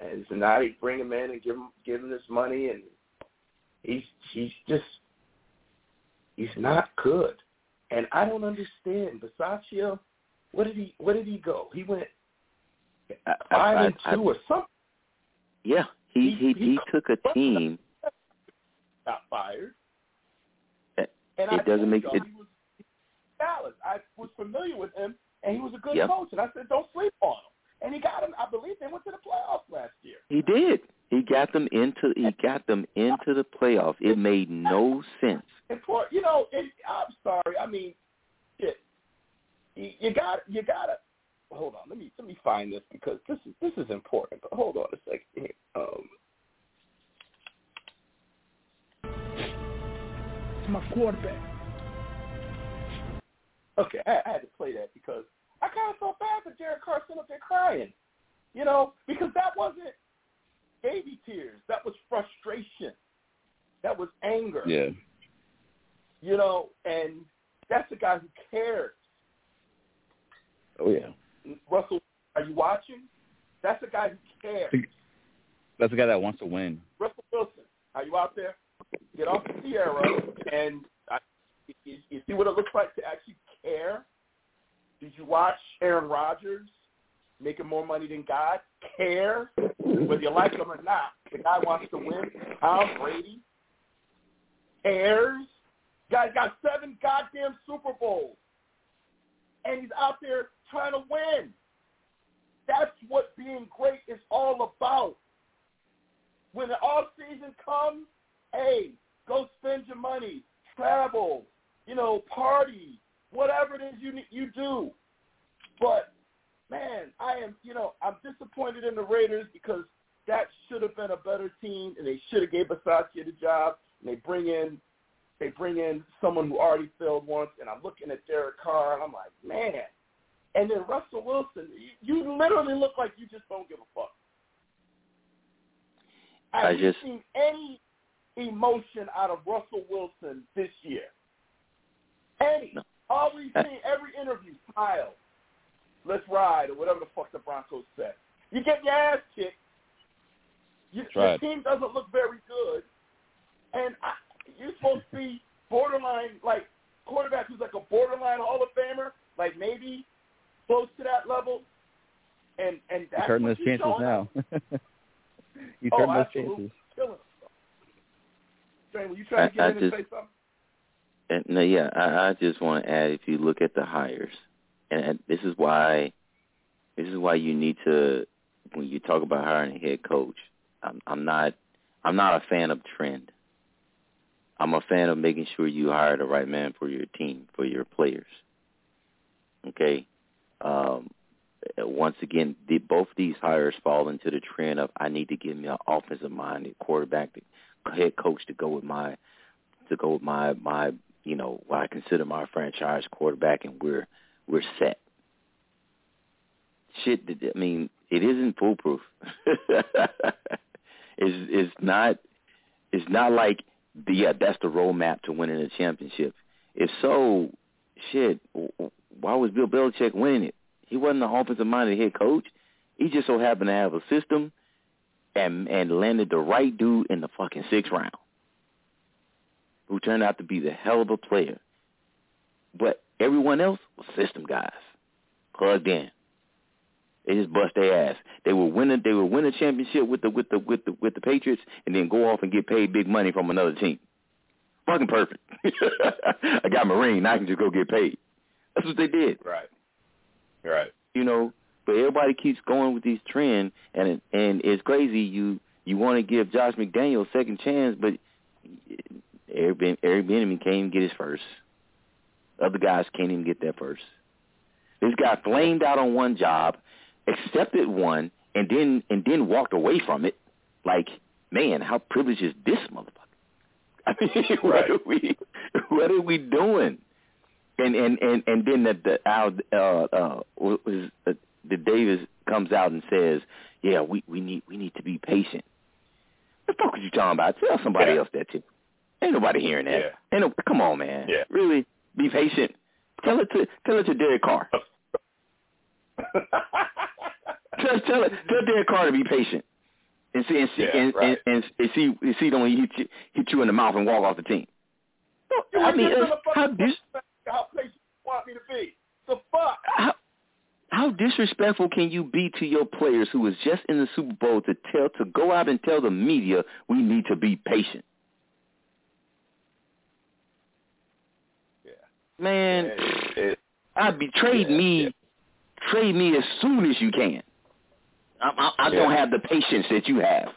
And so now they bring him in and give him give him this money, and he's he's just he's not good. And I don't understand. Bisaccia, what did he what did he go? He went I- I- five and I- I- two or something. Yeah, he he He- took a team. Got fired. It- And it I doesn't make it. Dallas. I was familiar with him, and he was a good Yep. coach. And I said, don't sleep on him. And he got him. I believe they went to the playoffs last year. He did. He got them into he got them into the playoffs. It made no sense. And for you know, and I'm sorry. I mean, shit. You, you got you got to hold on. Let me let me find this because this is this is important. But hold on a second. Here. Um, It's my quarterback. Okay, I, I had to play that because I kind of felt bad for Jared Carson up there crying, you know, because that wasn't baby tears. That was frustration. That was anger. Yeah. You know, and that's a guy who cares. Oh yeah. Russell, are you watching? That's a guy who cares. That's the guy that wants to win. Russell Wilson, are you out there? Get off the Ciara and I, you, you see what it looks like to actually care. Did you watch Aaron Rodgers making more money than God? Care, whether you like him or not. The guy wants to win. Tom Brady cares. Guy got seven goddamn Super Bowls, and he's out there trying to win. That's what being great is all about. When the off season comes, hey, go spend your money, travel, you know, party, whatever it is you you do. But man, I am, you know, I'm disappointed in the Raiders because that should have been a better team, and they should have gave Bisaccia the job. And they bring in, they bring in someone who already failed once, and I'm looking at Derek Carr, and I'm like, man. And then Russell Wilson, you, you literally look like you just don't give a fuck. Have I you just- seen any emotion out of Russell Wilson this year? Any? No. All we've seen every interview, smile, let's ride, or whatever the fuck the Broncos said. You get your ass kicked. You, your team doesn't look very good, and I, you're supposed to be borderline, like quarterback who's like a borderline Hall of Famer, like maybe close to that level. And and He's that's hurting what those you're chances now. you He's Oh, those absolutely. chances. Killing us. Were you trying to get I in and just- say something? And no, yeah, I, I just want to add if you look at the hires, and, and this is why, this is why you need to, when you talk about hiring a head coach, I'm, I'm not, I'm not a fan of trend. I'm a fan of making sure you hire the right man for your team, for your players. Okay. Um, once again, the, both these hires fall into the trend of I need to give me an offensive minded quarterback, to, head coach to go with my to go with my my you know what I consider my franchise quarterback, and we're we're set. Shit, I mean, it isn't foolproof. it's it's not it's not like the yeah that's the roadmap to winning a championship. If so, shit, why was Bill Belichick winning it? He wasn't an offensive minded head coach. He just so happened to have a system and and landed the right dude in the fucking sixth round who turned out to be the hell of a player. But everyone else was system guys, plugged in. They just bust their ass. They were winning. They were win a championship with the with the with the with the Patriots, and then go off and get paid big money from another team. Fucking perfect. I got Marine. I can just go get paid. That's what they did. Right. Right. You know, but everybody keeps going with these trends, and it, and it's crazy. You you want to give Josh McDaniel a second chance, but Eric ben, Eric Bieniemy can't even get his first. Other guys can't even get their first. This guy flamed out on one job, accepted one, and then and then walked away from it. Like, man, how privileged is this motherfucker? I mean, what are we what are we doing? And and and and then the, the Al uh uh was uh, the Davis comes out and says, "Yeah, we we need we need to be patient." What the fuck was you talking about? Tell somebody Yeah. else that too. Ain't nobody hearing that. Yeah. Ain't no, come on, man. Yeah. Really, be patient. Tell it to tell it to Derek Carr. Tell tell it tell Derek Carr to be patient. And see and see Yeah, and, right. and, and, and see and see don't hit you hit you in the mouth and walk off the team. You I mean, me to it's- tell how the dis- fuck how patient you want me to be? The fuck? how how disrespectful can you be to your players who was just in the Super Bowl to tell to go out and tell the media we need to be patient? Yeah. Man, It- it- I'd be trade Yeah, me, yeah. trade me as soon as you can. I, I, I don't have the patience that you have.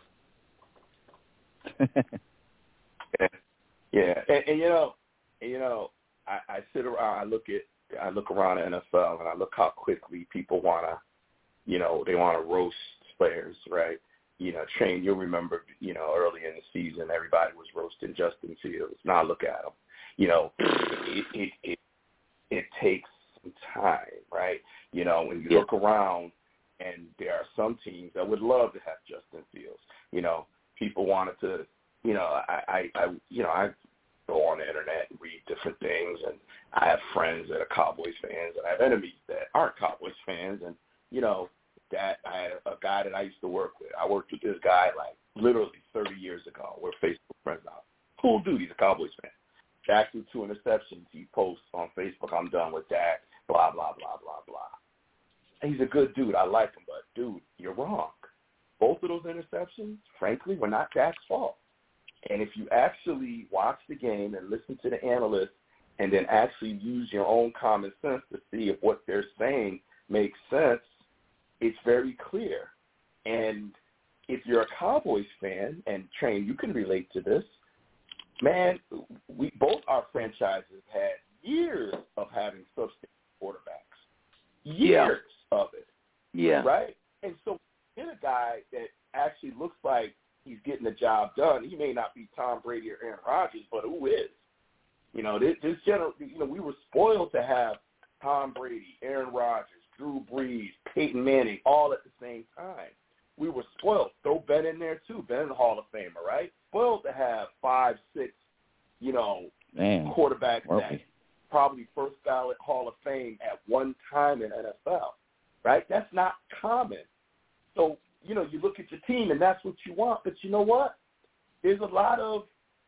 Yeah, and, and you know, and, you know, I, I sit around, I look at, I look around the NFL, and I look how quickly people wanna, you know, they wanna roast players, right? You know, train. You'll remember, you know, early in the season, everybody was roasting Justin Fields. Now look at him. You know, it it it, it takes some time, right? You know, when you Yeah. look around, and there are some teams that would love to have Justin Fields. You know, people wanted to, you know, I, I, I you know, I go on the internet and read different things, and I have friends that are Cowboys fans, and I have enemies that aren't Cowboys fans, and you know, that I had a guy that I used to work with. I worked with this guy like literally 30 years ago. We're Facebook friends now. Cool dude. He's a Cowboys fan. Threw two interceptions. He posts on Facebook, I'm done with Dak, blah, blah, blah, blah, blah. He's a good dude. I like him. But, dude, you're wrong. Both of those interceptions, frankly, were not Dak's fault. And if you actually watch the game and listen to the analysts and then actually use your own common sense to see if what they're saying makes sense, it's very clear. And if you're a Cowboys fan, and Train, you can relate to this, man, we both our franchises had years of having substandard quarterbacks. Years yeah. of it. Yeah. Right? And so get a guy that actually looks like he's getting the job done. He may not be Tom Brady or Aaron Rodgers, but who is? You know, this, this general, you know, we were spoiled to have Tom Brady, Aaron Rodgers, Drew Brees, Peyton Manning, all at the same time. We were spoiled. Throw Ben in there too. Ben, the Hall of Famer, right? Spoiled to have five, six, you know, Man, quarterbacks that probably first ballot Hall of Fame at one time in NFL, right? That's not common. So, you know, you look at your team and that's what you want. But you know what? There's a lot of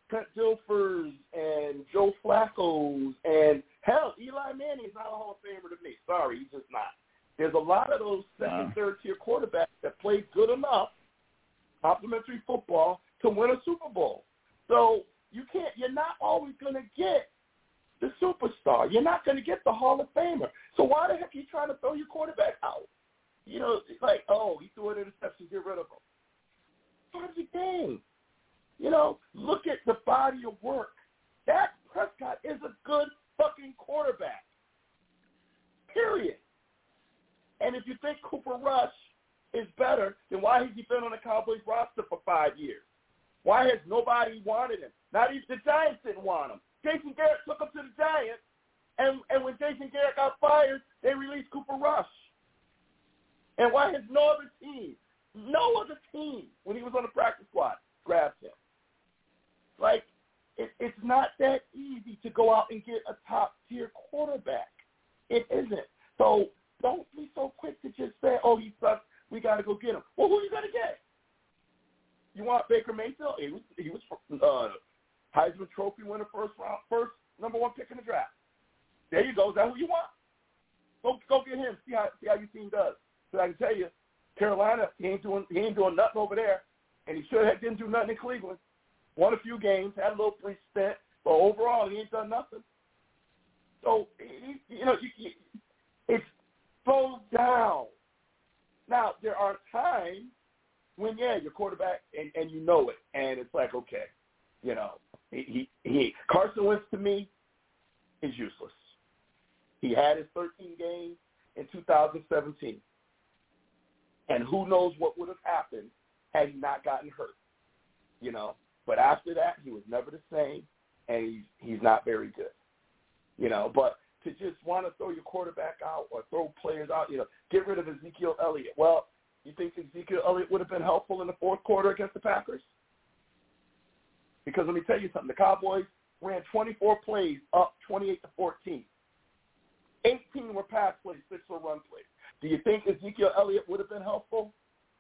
Trent Dilfers and Joe Flacco's and hell, Eli Manning is not a Hall of Famer to me. Sorry, he's just not. There's a lot of those second, Wow. third tier quarterbacks that played good enough, complimentary football, to win a Super Bowl. So you can't. You're not always going to get the superstar. You're not going to get the Hall of Famer. So why the heck are you trying to throw your quarterback out? You know, it's like, oh, he threw an interception, get rid of him. Game. You know, look at the body of work. Dak Prescott is a good fucking quarterback. Period. And if you think Cooper Rush is better, then why has he been on the Cowboys roster for five years? Why has nobody wanted him? Not even the Giants didn't want him. Jason Garrett took him to the Giants, and, and when Jason Garrett got fired, they released Cooper Rush. And why has no other team, no other team, when he was on the practice squad, grabbed him? Like, it, it's not that easy to go out and get a top-tier quarterback. It isn't. So don't be so quick to just say, oh, he sucks, we got to go get him. Well, who are you to get? You want Baker Mayfield? He was, he was uh, Heisman Trophy winner, first round, first number one pick in the draft. There you go. Is that who you want? Go go get him. See how see how your team does. So I can tell you, Carolina, he ain't doing he ain't doing nothing over there, and he sure heck didn't do nothing in Cleveland. Won a few games, had a little brief stint, but overall he ain't done nothing. So he, you know, you, you, it's slow down. Now there are times when yeah, your quarterback and and you know it, and it's like okay, you know, he he, he Carson Wentz to me is useless. He had his 13 games in 2017, and who knows what would have happened had he not gotten hurt, you know. But after that, he was never the same, and he's he's not very good, you know. But to just want to throw your quarterback out or throw players out, you know, get rid of Ezekiel Elliott. Well, you think Ezekiel Elliott would have been helpful in the fourth quarter against the Packers? Because let me tell you something, the Cowboys ran 24 plays up 28 to 14. 18 were pass plays, six were run plays. Do you think Ezekiel Elliott would have been helpful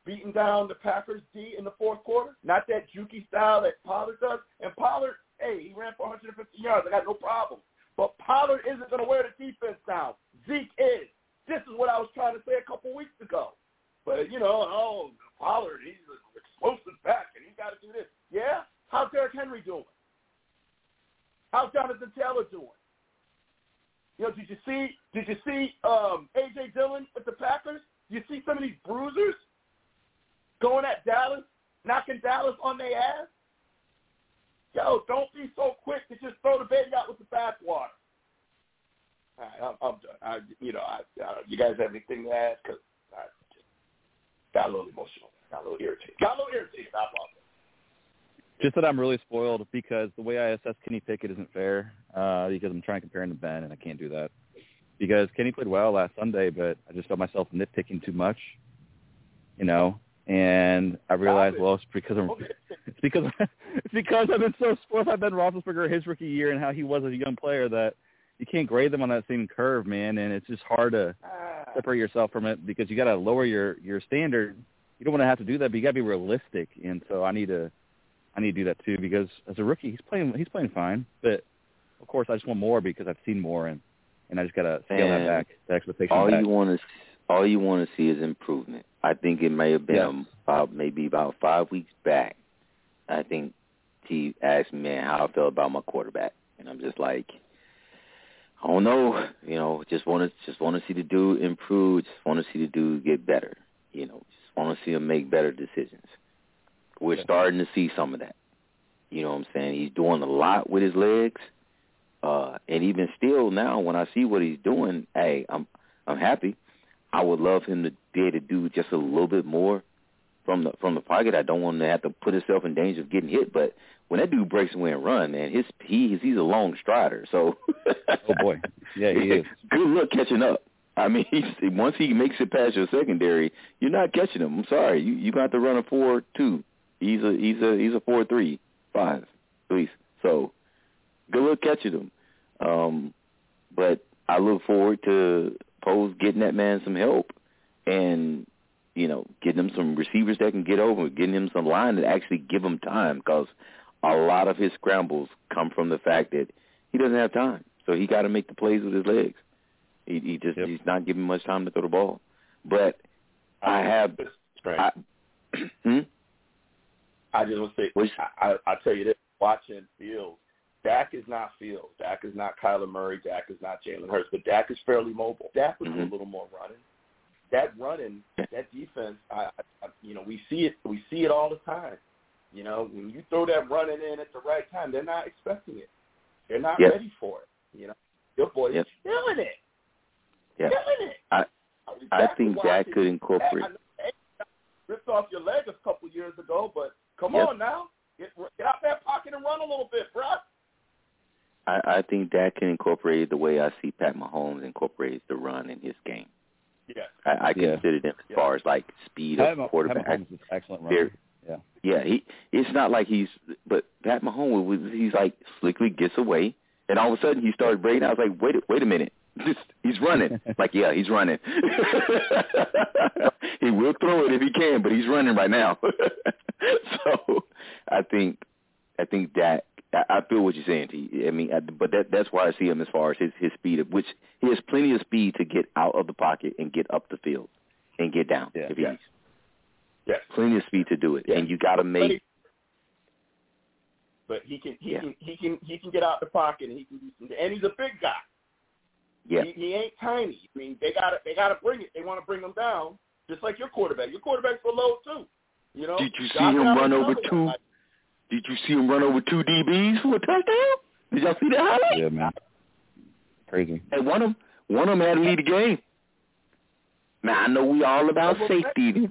beating down the Packers D in the fourth quarter? Not that jukey style that Pollard does. And Pollard, hey, he ran for 150 yards. I got no problem. But Pollard isn't going to wear the defense down. Zeke is. This is what I was trying to say a couple weeks ago. But, you know, oh, Pollard, he's an explosive back, and he's got to do this. Yeah? How's Derrick Henry doing? How's Jonathan Taylor doing? You know, did you see did you see um, AJ Dillon with the Packers? You see some of these bruisers going at Dallas, knocking Dallas on their ass? Yo, don't be so quick to just throw the baby out with the bathwater. All right, I'm, I'm done. I, you know, I, I, you guys have anything to add? Because I just got a little emotional. Got a little irritated. Got a little irritated. I apologize. Just that I'm really spoiled because the way I assess Kenny Pickett isn't fair. Uh, because I'm trying to compare him to Ben, and I can't do that. Because Kenny played well last Sunday, but I just felt myself nitpicking too much. You know, And I realized, well, it's because I'm, it's because it's because I've been so spoiled by Ben Roethlisberger his rookie year and how he was as a young player that you can't grade them on that same curve, man. And it's just hard to Ah, separate yourself from it because you got to lower your your standard. You don't want to have to do that, but you got to be realistic. And so I need to I need to do that too because as a rookie, he's playing he's playing fine, but of course I just want more because I've seen more and and I just got to scale Man, that back, the expectation all back. you want to all you want to see is improvement. I think it may have been Yes. about maybe about five weeks back. I think he asked me man, how I felt about my quarterback, and I'm just like, I don't know. You know, just want to just want to see the dude improve. Just want to see the dude get better. You know, just want to see him make better decisions. We're Yeah. starting to see some of that. You know what I'm saying? He's doing a lot with his legs. Uh, and even still now, when I see what he's doing, hey, I'm I'm happy. I would love him to be able to do just a little bit more from the from the pocket. I don't want him to have to put himself in danger of getting hit. But when that dude breaks away and run, man, his he he's a long strider. So Oh boy, yeah, he is. Good luck catching up. I mean, he's, once he makes it past your secondary, you're not catching him. I'm sorry, you you got to run a four two. He's a he's a he's a four three five at least. So good luck catching him. Um, but I look forward to Poles getting that man some help and you know getting him some receivers that can get over, getting him some line that actually give him time because a lot of his scrambles come from the fact that he doesn't have time. So he got to make the plays with his legs. He, he just Yep. he's not giving much time to throw the ball. But I have strange. I, hmm? I just want to say, I, I, I tell you this, watching Fields, Dak is not Fields. Dak is not Kyler Murray. Dak is not Jalen Hurts. But Dak is fairly mobile. Dak would do a mm-hmm. little more running. That running, that defense, I, I, you know, we see it. We see it all the time. You know, when you throw that running in at the right time, they're not expecting it. They're not Yep. ready for it. You know, your boy is killing it. Yeah. Killing it. I- mean, I think Dak could incorporate. I know, ripped off your leg a couple years ago, but come Yep. on now, get get out that pocket and run a little bit, bruh. I, I think Dak can incorporate the way I see Pat Mahomes incorporates the run in his game. Yes. I, I Yeah. consider them as Yeah. far as like speed of Mah- quarterback. Pat Mahomes is excellent Very- runner. Yeah. Yeah, he it's not like he's but Pat Mahomes he's like slickly gets away and all of a sudden he started breaking. I was like, wait wait a minute. This, he's running. like, yeah, he's running. he will throw it if he can, but he's running right now. so I think I think that I I feel what you're saying, T. I mean, I, but that that's why I see him as far as his his speed, of which he has plenty of speed to get out of the pocket and get up the field and get down Yeah. if he needs. Yes. Plenty of speed to do it, Yeah. and you got to make But he can he Yeah. can he can he can get out the pocket and he can do some and he's a big guy. Yeah. He, he ain't tiny. I mean, they got to they got to bring it. They want to bring him down, just like your quarterback. Your quarterback's below too. You know. Did you see Josh him run over two? one. Did you see him run over two DBs for a touchdown? Did y'all see that highlight? Yeah, man. Crazy. And one of them, one of them had to lead the game. Now I know we all about safety.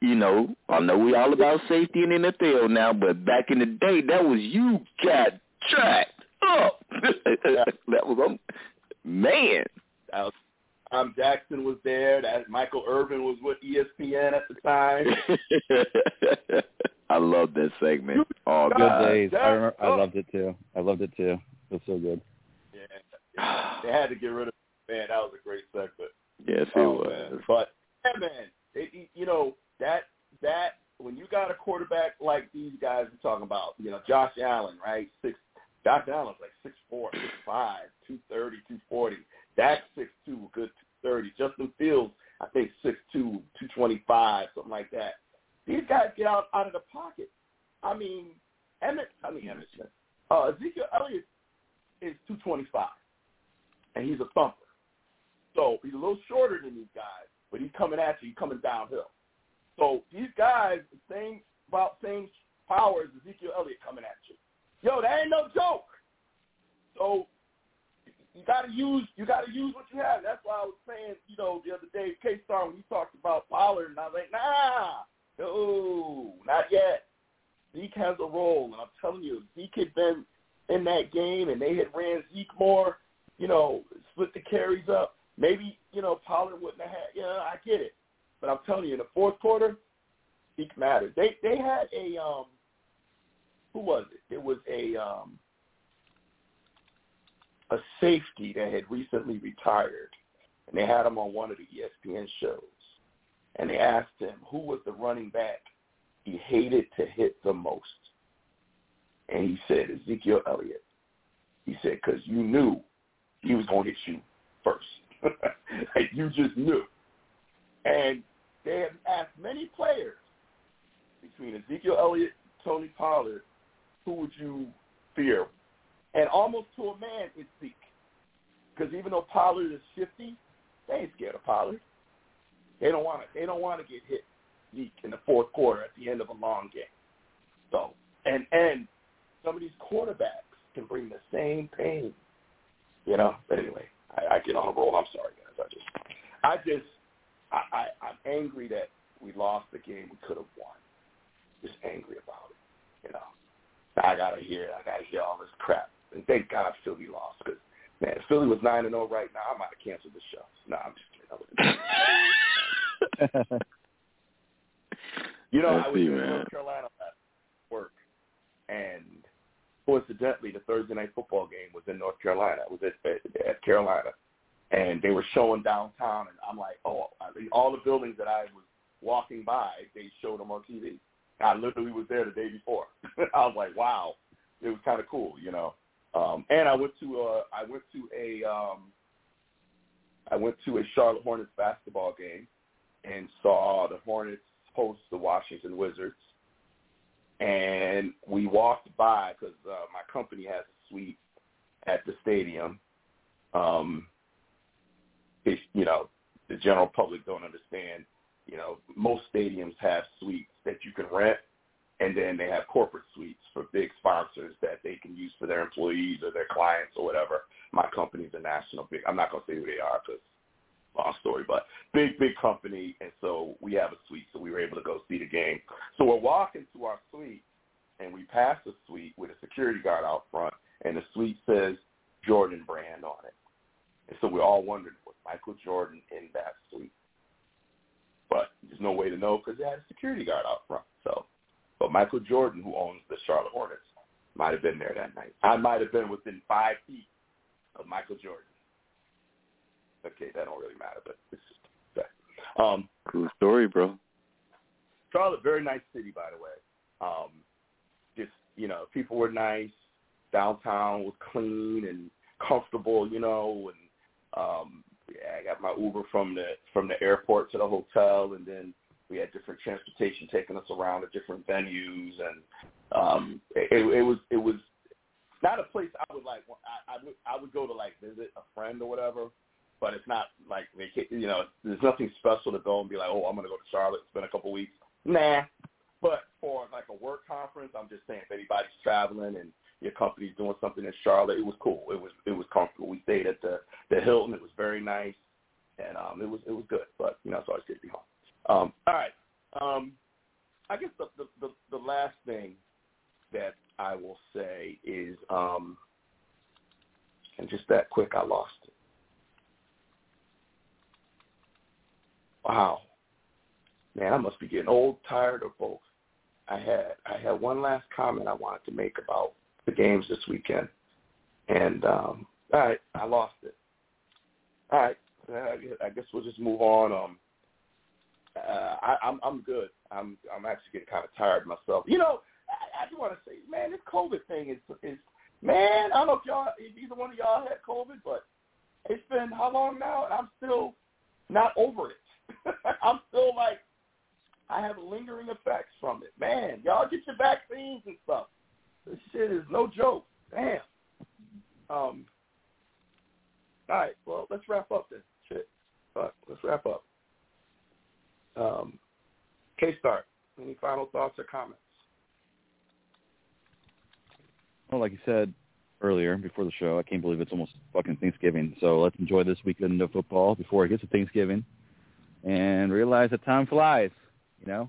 You know, I know we all about safety in the NFL now, but back in the day, that was you got tracked up. that was um, man. That was- Tom Jackson was there. That Michael Irvin was with ESPN at the time. I love that segment. Oh, Good God, days. I that- remember, I loved it too. I loved it too. It was so good. Yeah, they had to get rid of man. That was a great segment. yes, it Oh, was. man. But yeah, man, it, you know that that when you got a quarterback like these guys we're talking about, you know Josh Allen, right? Six. Josh Allen's like six four, six five, two thirty, two forty. That's six two, good two thirty. Justin Fields, I think six two, two twenty five, something like that. These guys get out out of the pocket. I mean, Emmitt. I mean Emmitt. Uh, Ezekiel Elliott is two twenty five, and he's a thumper. So he's a little shorter than these guys, but he's coming at you. He's coming downhill. So these guys, same about same power as Ezekiel Elliott coming at you. Yo, that ain't no joke. So you got to use you got to use what you have. That's why I was saying, you know, the other day, K Star when we talked about Pollard, and I was like, nah, no, not yet. Zeke has a role, and I'm telling you, Zeke had been in that game, and they had ran Zeke more, you know, split the carries up. Maybe you know Pollard wouldn't have had. Know, I get it, but I'm telling you, in the fourth quarter, Zeke matters. They they had a um who was it? It was a um a safety that had recently retired and they had him on one of the ESPN shows. And they asked him who was the running back he hated to hit the most. And he said Ezekiel Elliott. He said, because you knew he was going to hit you first. like you just knew. And they have asked many players between Ezekiel Elliott, Tony Pollard, who would you fear? And almost to a man, it's Zeke. Because even though Pollard is shifty, they ain't scared of Pollard. They don't want to. They don't want to get hit Zeke in the fourth quarter at the end of a long game. So and and some of these quarterbacks can bring the same pain. You know. But anyway, I, I get on a roll. I'm sorry, guys. I just, I just, I, I I'm angry that we lost the game we could have won. Just angry about it. You know. I gotta hear. I gotta hear all this crap. And thank God Philly lost because man, if Philly was nine and zero right now, I might have canceled the show. No, I'm just kidding. you know, Let's I was see, in man. North Carolina last work, and coincidentally, the Thursday night football game was in North Carolina. It was at, at, at Carolina, and they were showing downtown, and I'm like, oh, I mean, all the buildings that I was walking by, they showed them on TV. I literally was there the day before. I was like, wow, it was kind of cool, you know. Um, and I went to uh, I went to a um, I went to a Charlotte Hornets basketball game and saw the Hornets host the Washington Wizards. And we walked by because uh, my company has a suite at the stadium. Um, it's, you know, the general public don't understand. You know, most stadiums have suites that you can rent, and then they have corporate suites for big sponsors that they can use for their employees or their clients or whatever. My company's a national big. I'm not gonna say who they are because long story, but big big company, and so we have a suite, so we were able to go see the game. So we're walking to our suite, and we pass the suite with a security guard out front, and the suite says Jordan brand on it, and so we're all wondering was Michael Jordan in that suite, but there's no way to know because they had a security guard out front. So, but Michael Jordan, who owns the Charlotte Hornets, might have been there that night. I might have been within five feet of Michael Jordan. Okay, that don't really matter, but it's just that. Um, Cool story, bro. Charlotte, very nice city, by the way. Um, just you know, people were nice. Downtown was clean and comfortable, you know, and um, yeah, I got my Uber from the from the airport to the hotel, and then we had different transportation taking us around to different venues, and um, it, it was it was not a place I would like. I, I would I would go to like visit a friend or whatever, but it's not like you know. There's nothing special to go and be like, oh, I'm gonna go to Charlotte, spend a couple weeks. Nah. But for like a work conference, I'm just saying if anybody's traveling and your company's doing something in Charlotte, it was cool. It was it was comfortable. We stayed at the the Hilton. It was very nice, and um, it was it was good. But you know, it's always good to be home. Um, all right. Um, I guess the, the the the last thing that I will say is, um, and just that quick, I lost it. Wow, man, I must be getting old, tired, or both. I had I had one last comment I wanted to make about the games this weekend, and um, all right, I lost it. All right, I guess we'll just move on. Um, uh, I, I'm I'm good. I'm I'm actually getting kind of tired myself. You know, I, I just want to say, man, this COVID thing is is man. I don't know if y'all, if either one of y'all had COVID, but it's been how long now, and I'm still not over it. I'm still like I have lingering effects from it. Man, y'all get your vaccines and stuff. This shit is no joke. Damn. Um. All right. Well, let's wrap up then. Shit. But let's wrap up. Um. K start. Any final thoughts or comments? Well, like you said earlier before the show, I can't believe it's almost fucking Thanksgiving. So let's enjoy this weekend of football before it gets to Thanksgiving, and realize that time flies, you know,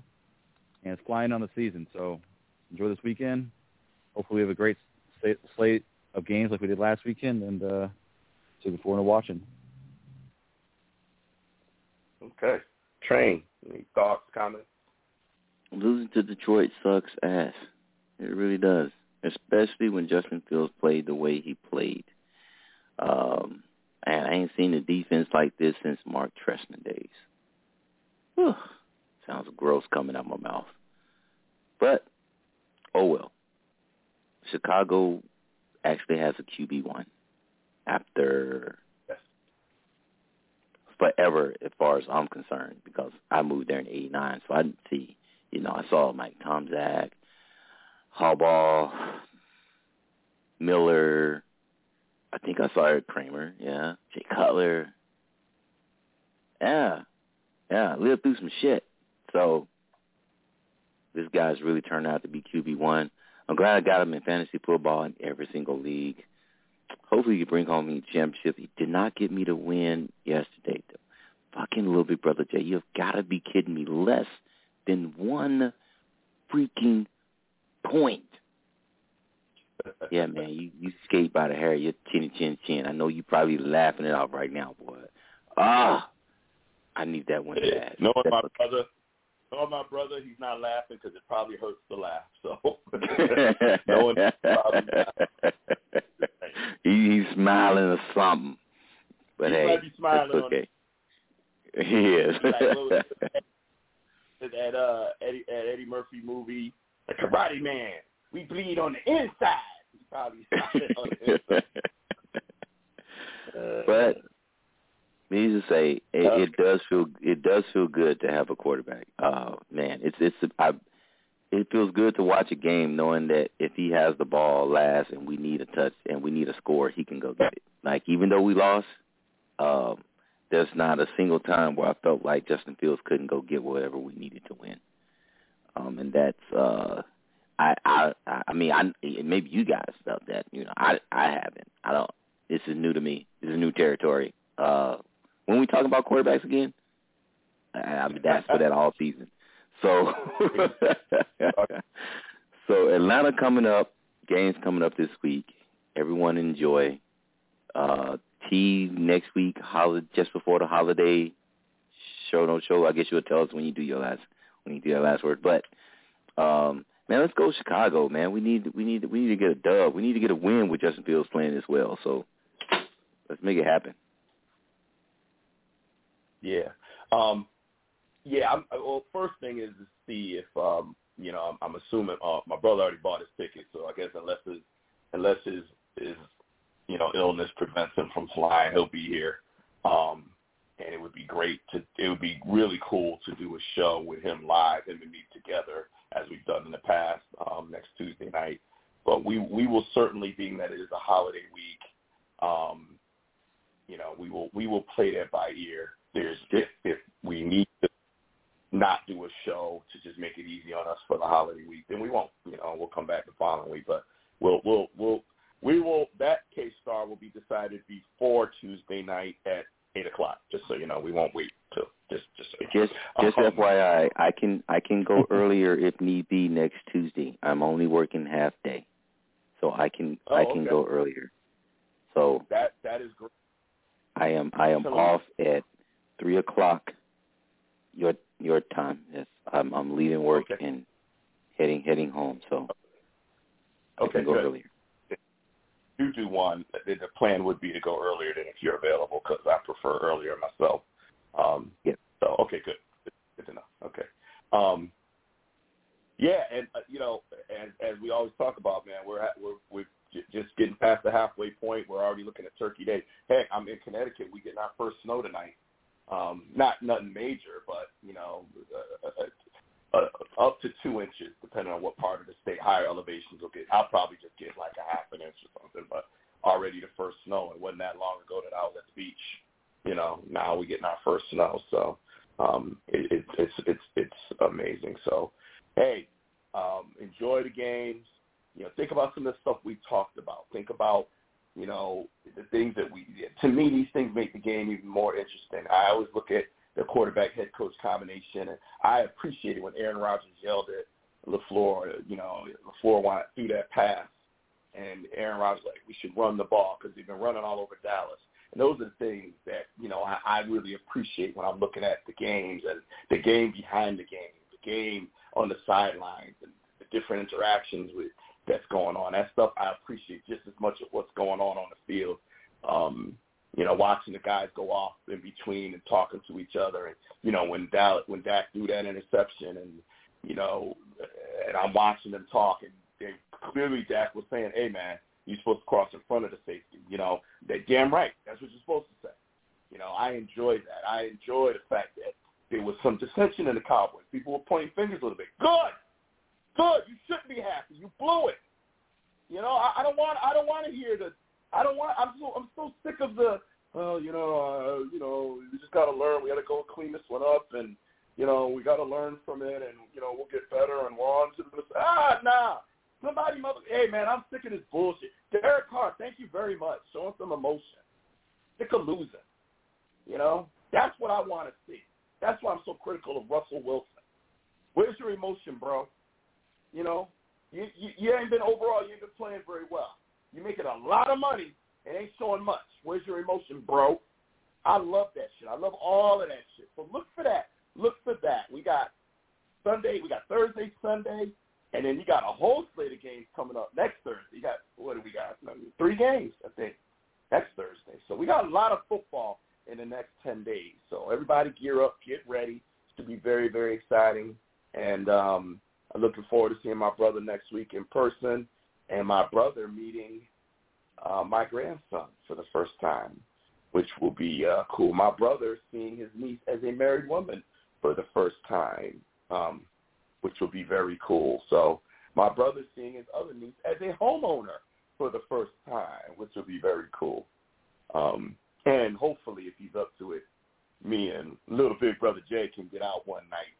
and it's flying on the season. So enjoy this weekend. Hopefully, we have a great slate- slate of games like we did last weekend, and uh, so look forward to watching. Okay. Train. Any thoughts, comments? losing to Detroit sucks ass. It really does, especially when Justin Fields played the way he played. Um, and I ain't seen a defense like this since Mark Trestman days. Whew. Sounds gross coming out my mouth. But, oh well. Chicago actually has a QB1 after forever as far as I'm concerned because I moved there in 89. So I didn't see, you know, I saw Mike Tomczak, Harbaugh, Miller. I think I saw Erik Kramer. Yeah. Jay Cutler. Yeah. Yeah. Lived through some shit. So this guy's really turned out to be QB1. I'm glad I got him in fantasy football in every single league. Hopefully, he bring home a championship. He did not get me to win yesterday. Though. Fucking little bit, brother Jay. You've got to be kidding me. Less than one freaking point. yeah, man, you you skate by the hair. You're chinny chin chin. I know you're probably laughing it off right now, boy. Ah, I need that one bad. No, my brother, Oh, my brother, he's not laughing because it probably hurts to laugh. So no one he, he's smiling or something. But he hey, might be smiling that's okay. He is. that uh, Eddie, that Eddie Murphy movie, The Karate Man. We bleed on the inside. He's probably smiling on the inside. Uh, but needless to say, it, it does feel it does feel good to have a quarterback. Uh, man, it's it's I, it feels good to watch a game knowing that if he has the ball last and we need a touch and we need a score, he can go get it. Like even though we lost, um, there's not a single time where I felt like Justin Fields couldn't go get whatever we needed to win. Um, and that's uh, I I I mean I maybe you guys felt that you know I I haven't I don't. This is new to me. This is new territory. Uh, when we talk about quarterbacks again, I, I mean that's for that all season. So, so Atlanta coming up, games coming up this week. Everyone enjoy. Uh, next week, just before the holiday show, no show. I guess you'll tell us when you do your last when you do your last word. But um, man, let's go Chicago, man. We need we need we need to get a dub. We need to get a win with Justin Fields playing as well. So let's make it happen. Yeah. Um, yeah. I'm, well, first thing is to see if um, you know. I'm, I'm assuming uh, my brother already bought his ticket, so I guess unless his unless his his you know illness prevents him from flying, he'll be here. Um, and it would be great to. It would be really cool to do a show with him live, him and me together, as we've done in the past um, next Tuesday night. But we we will certainly, being that it is a holiday week, um, you know, we will we will play that by ear there's if, if we need to not do a show to just make it easy on us for the holiday week, then we won't. You know, we'll come back the following week, but we'll we'll we'll we will that case star will be decided before Tuesday night at eight o'clock. Just so you know, we won't wait till just just so just just um, FYI, I can I can go earlier if need be next Tuesday. I'm only working half day, so I can oh, I can okay. go earlier. So that that is great. I am I am off at three o'clock your your time. Yes, I'm I'm leaving work okay. and heading heading home. So okay, go good. earlier. You do one. The the plan would be to go earlier than if you're available because I prefer earlier myself. Um, yeah. So okay, good. Good to know. Okay. Um, yeah, and uh, you know, as as we always talk about, man, we're at, we're we're j- just getting past the halfway point. We're already looking at Turkey Day. Heck, I'm in Connecticut. We getting our first snow tonight. Um, not nothing major, but you know, uh, uh, uh, up to two inches, depending on what part of the state. Higher elevations will get. I'll probably just get like a half an inch or something. But already the first snow. It wasn't that long ago that I was at the beach. You know, now we're getting our first snow. So um, it, it, it's it's it's amazing. So hey, um, enjoy the games. You know, think about some of the stuff we talked about. Think about you know, the things that we, to me, these things make the game even more interesting. I always look at the quarterback head coach combination, and I appreciated when Aaron Rodgers yelled at LaFleur, you know, LaFleur wanted through that pass, and Aaron Rodgers like, we should run the ball because they've been running all over Dallas. And those are the things that, you know, I, I really appreciate when I'm looking at the games and the game behind the game, the game on the sidelines and the different interactions with that's going on. That stuff I appreciate just as much of what's going on on the field. Um, you know, watching the guys go off in between and talking to each other, and you know when Dak when Dak threw that interception, and you know, and I'm watching them talk, and they, clearly Dak was saying, "Hey man, you're supposed to cross in front of the safety." You know, they damn right. That's what you're supposed to say. You know, I enjoy that. I enjoy the fact that there was some dissension in the Cowboys. People were pointing fingers a little bit. Good, good. You shouldn't be happy. You blew it. You know, I, I don't want. I don't want to hear the. I don't want. I'm so. I'm so sick of the. Well, you know, uh, you know, we just got to learn. We got to go clean this one up, and you know, we got to learn from it, and you know, we'll get better, and on to the. Ah, nah. Somebody, mother. Hey, man, I'm sick of this bullshit. Derek Carr, thank you very much. Showing some emotion. Sick of losing. You know, that's what I want to see. That's why I'm so critical of Russell Wilson. Where's your emotion, bro? You know, you, you, you ain't been overall. You ain't been playing very well. You're making a lot of money and ain't showing much. Where's your emotion, bro? I love that shit. I love all of that shit. So look for that. Look for that. We got Sunday. We got Thursday, Sunday, and then you got a whole slate of games coming up next Thursday. You got what do we got? Three games, I think, next Thursday. So we got a lot of football in the next 10 days. So everybody gear up, get ready. It's to be very, very exciting. And um, I'm looking forward to seeing my brother next week in person and my brother meeting uh, my grandson for the first time, which will be uh, cool. My brother seeing his niece as a married woman for the first time, um, which will be very cool. So my brother seeing his other niece as a homeowner for the first time, which will be very cool. Um, and hopefully, if he's up to it, me and little big brother Jay can get out one night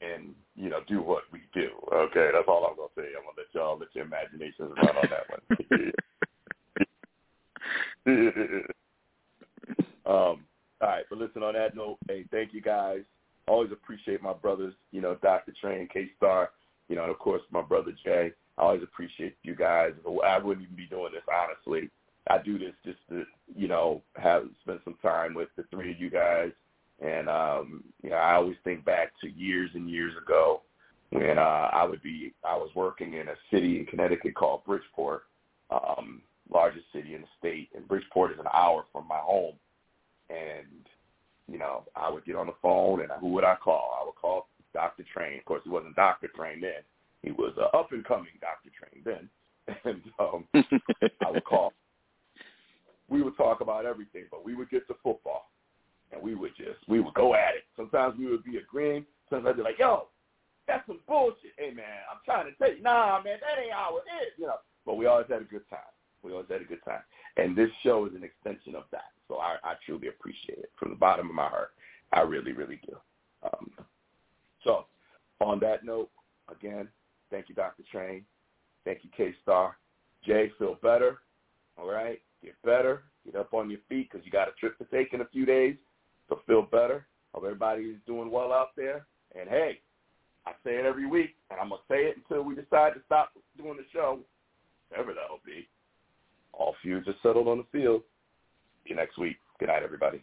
and you know do what we do. Okay, that's all I'm gonna say. I'm gonna let y'all let your imaginations run on that one. um, all right, but listen. On that note, hey, thank you guys. Always appreciate my brothers. You know, Dr. Train, K Star. You know, and of course my brother Jay. I always appreciate you guys. I wouldn't even be doing this honestly I do this just to, you know, have spend some time with the three of you guys. And um, you know, I always think back to years and years ago when uh, I would be I was working in a city in Connecticut called Bridgeport, um, largest city in the state, and Bridgeport is an hour from my home. And you know, I would get on the phone, and who would I call? I would call Dr. Train. Of course, he wasn't Dr. Train then; he was uh, up and coming Dr. Train then. And um, I would call we would talk about everything, but we would get to football, and we would just we would go at it. Sometimes we would be agreeing. Sometimes I'd be like, "Yo, that's some bullshit." Hey man, I'm trying to tell you, nah, man, that ain't how it is, you know. But we always had a good time. We always had a good time, and this show is an extension of that. So I, I truly appreciate it from the bottom of my heart. I really, really do. Um, so, on that note, again, thank you, Dr. Train. Thank you, K Star. Jay, feel better. All right get better, get up on your feet because you got a trip to take in a few days. So feel better. Hope everybody's doing well out there. And hey, I say it every week, and I'm gonna say it until we decide to stop doing the show, whatever that'll be. All feuds are settled on the field. See you next week. Good night, everybody.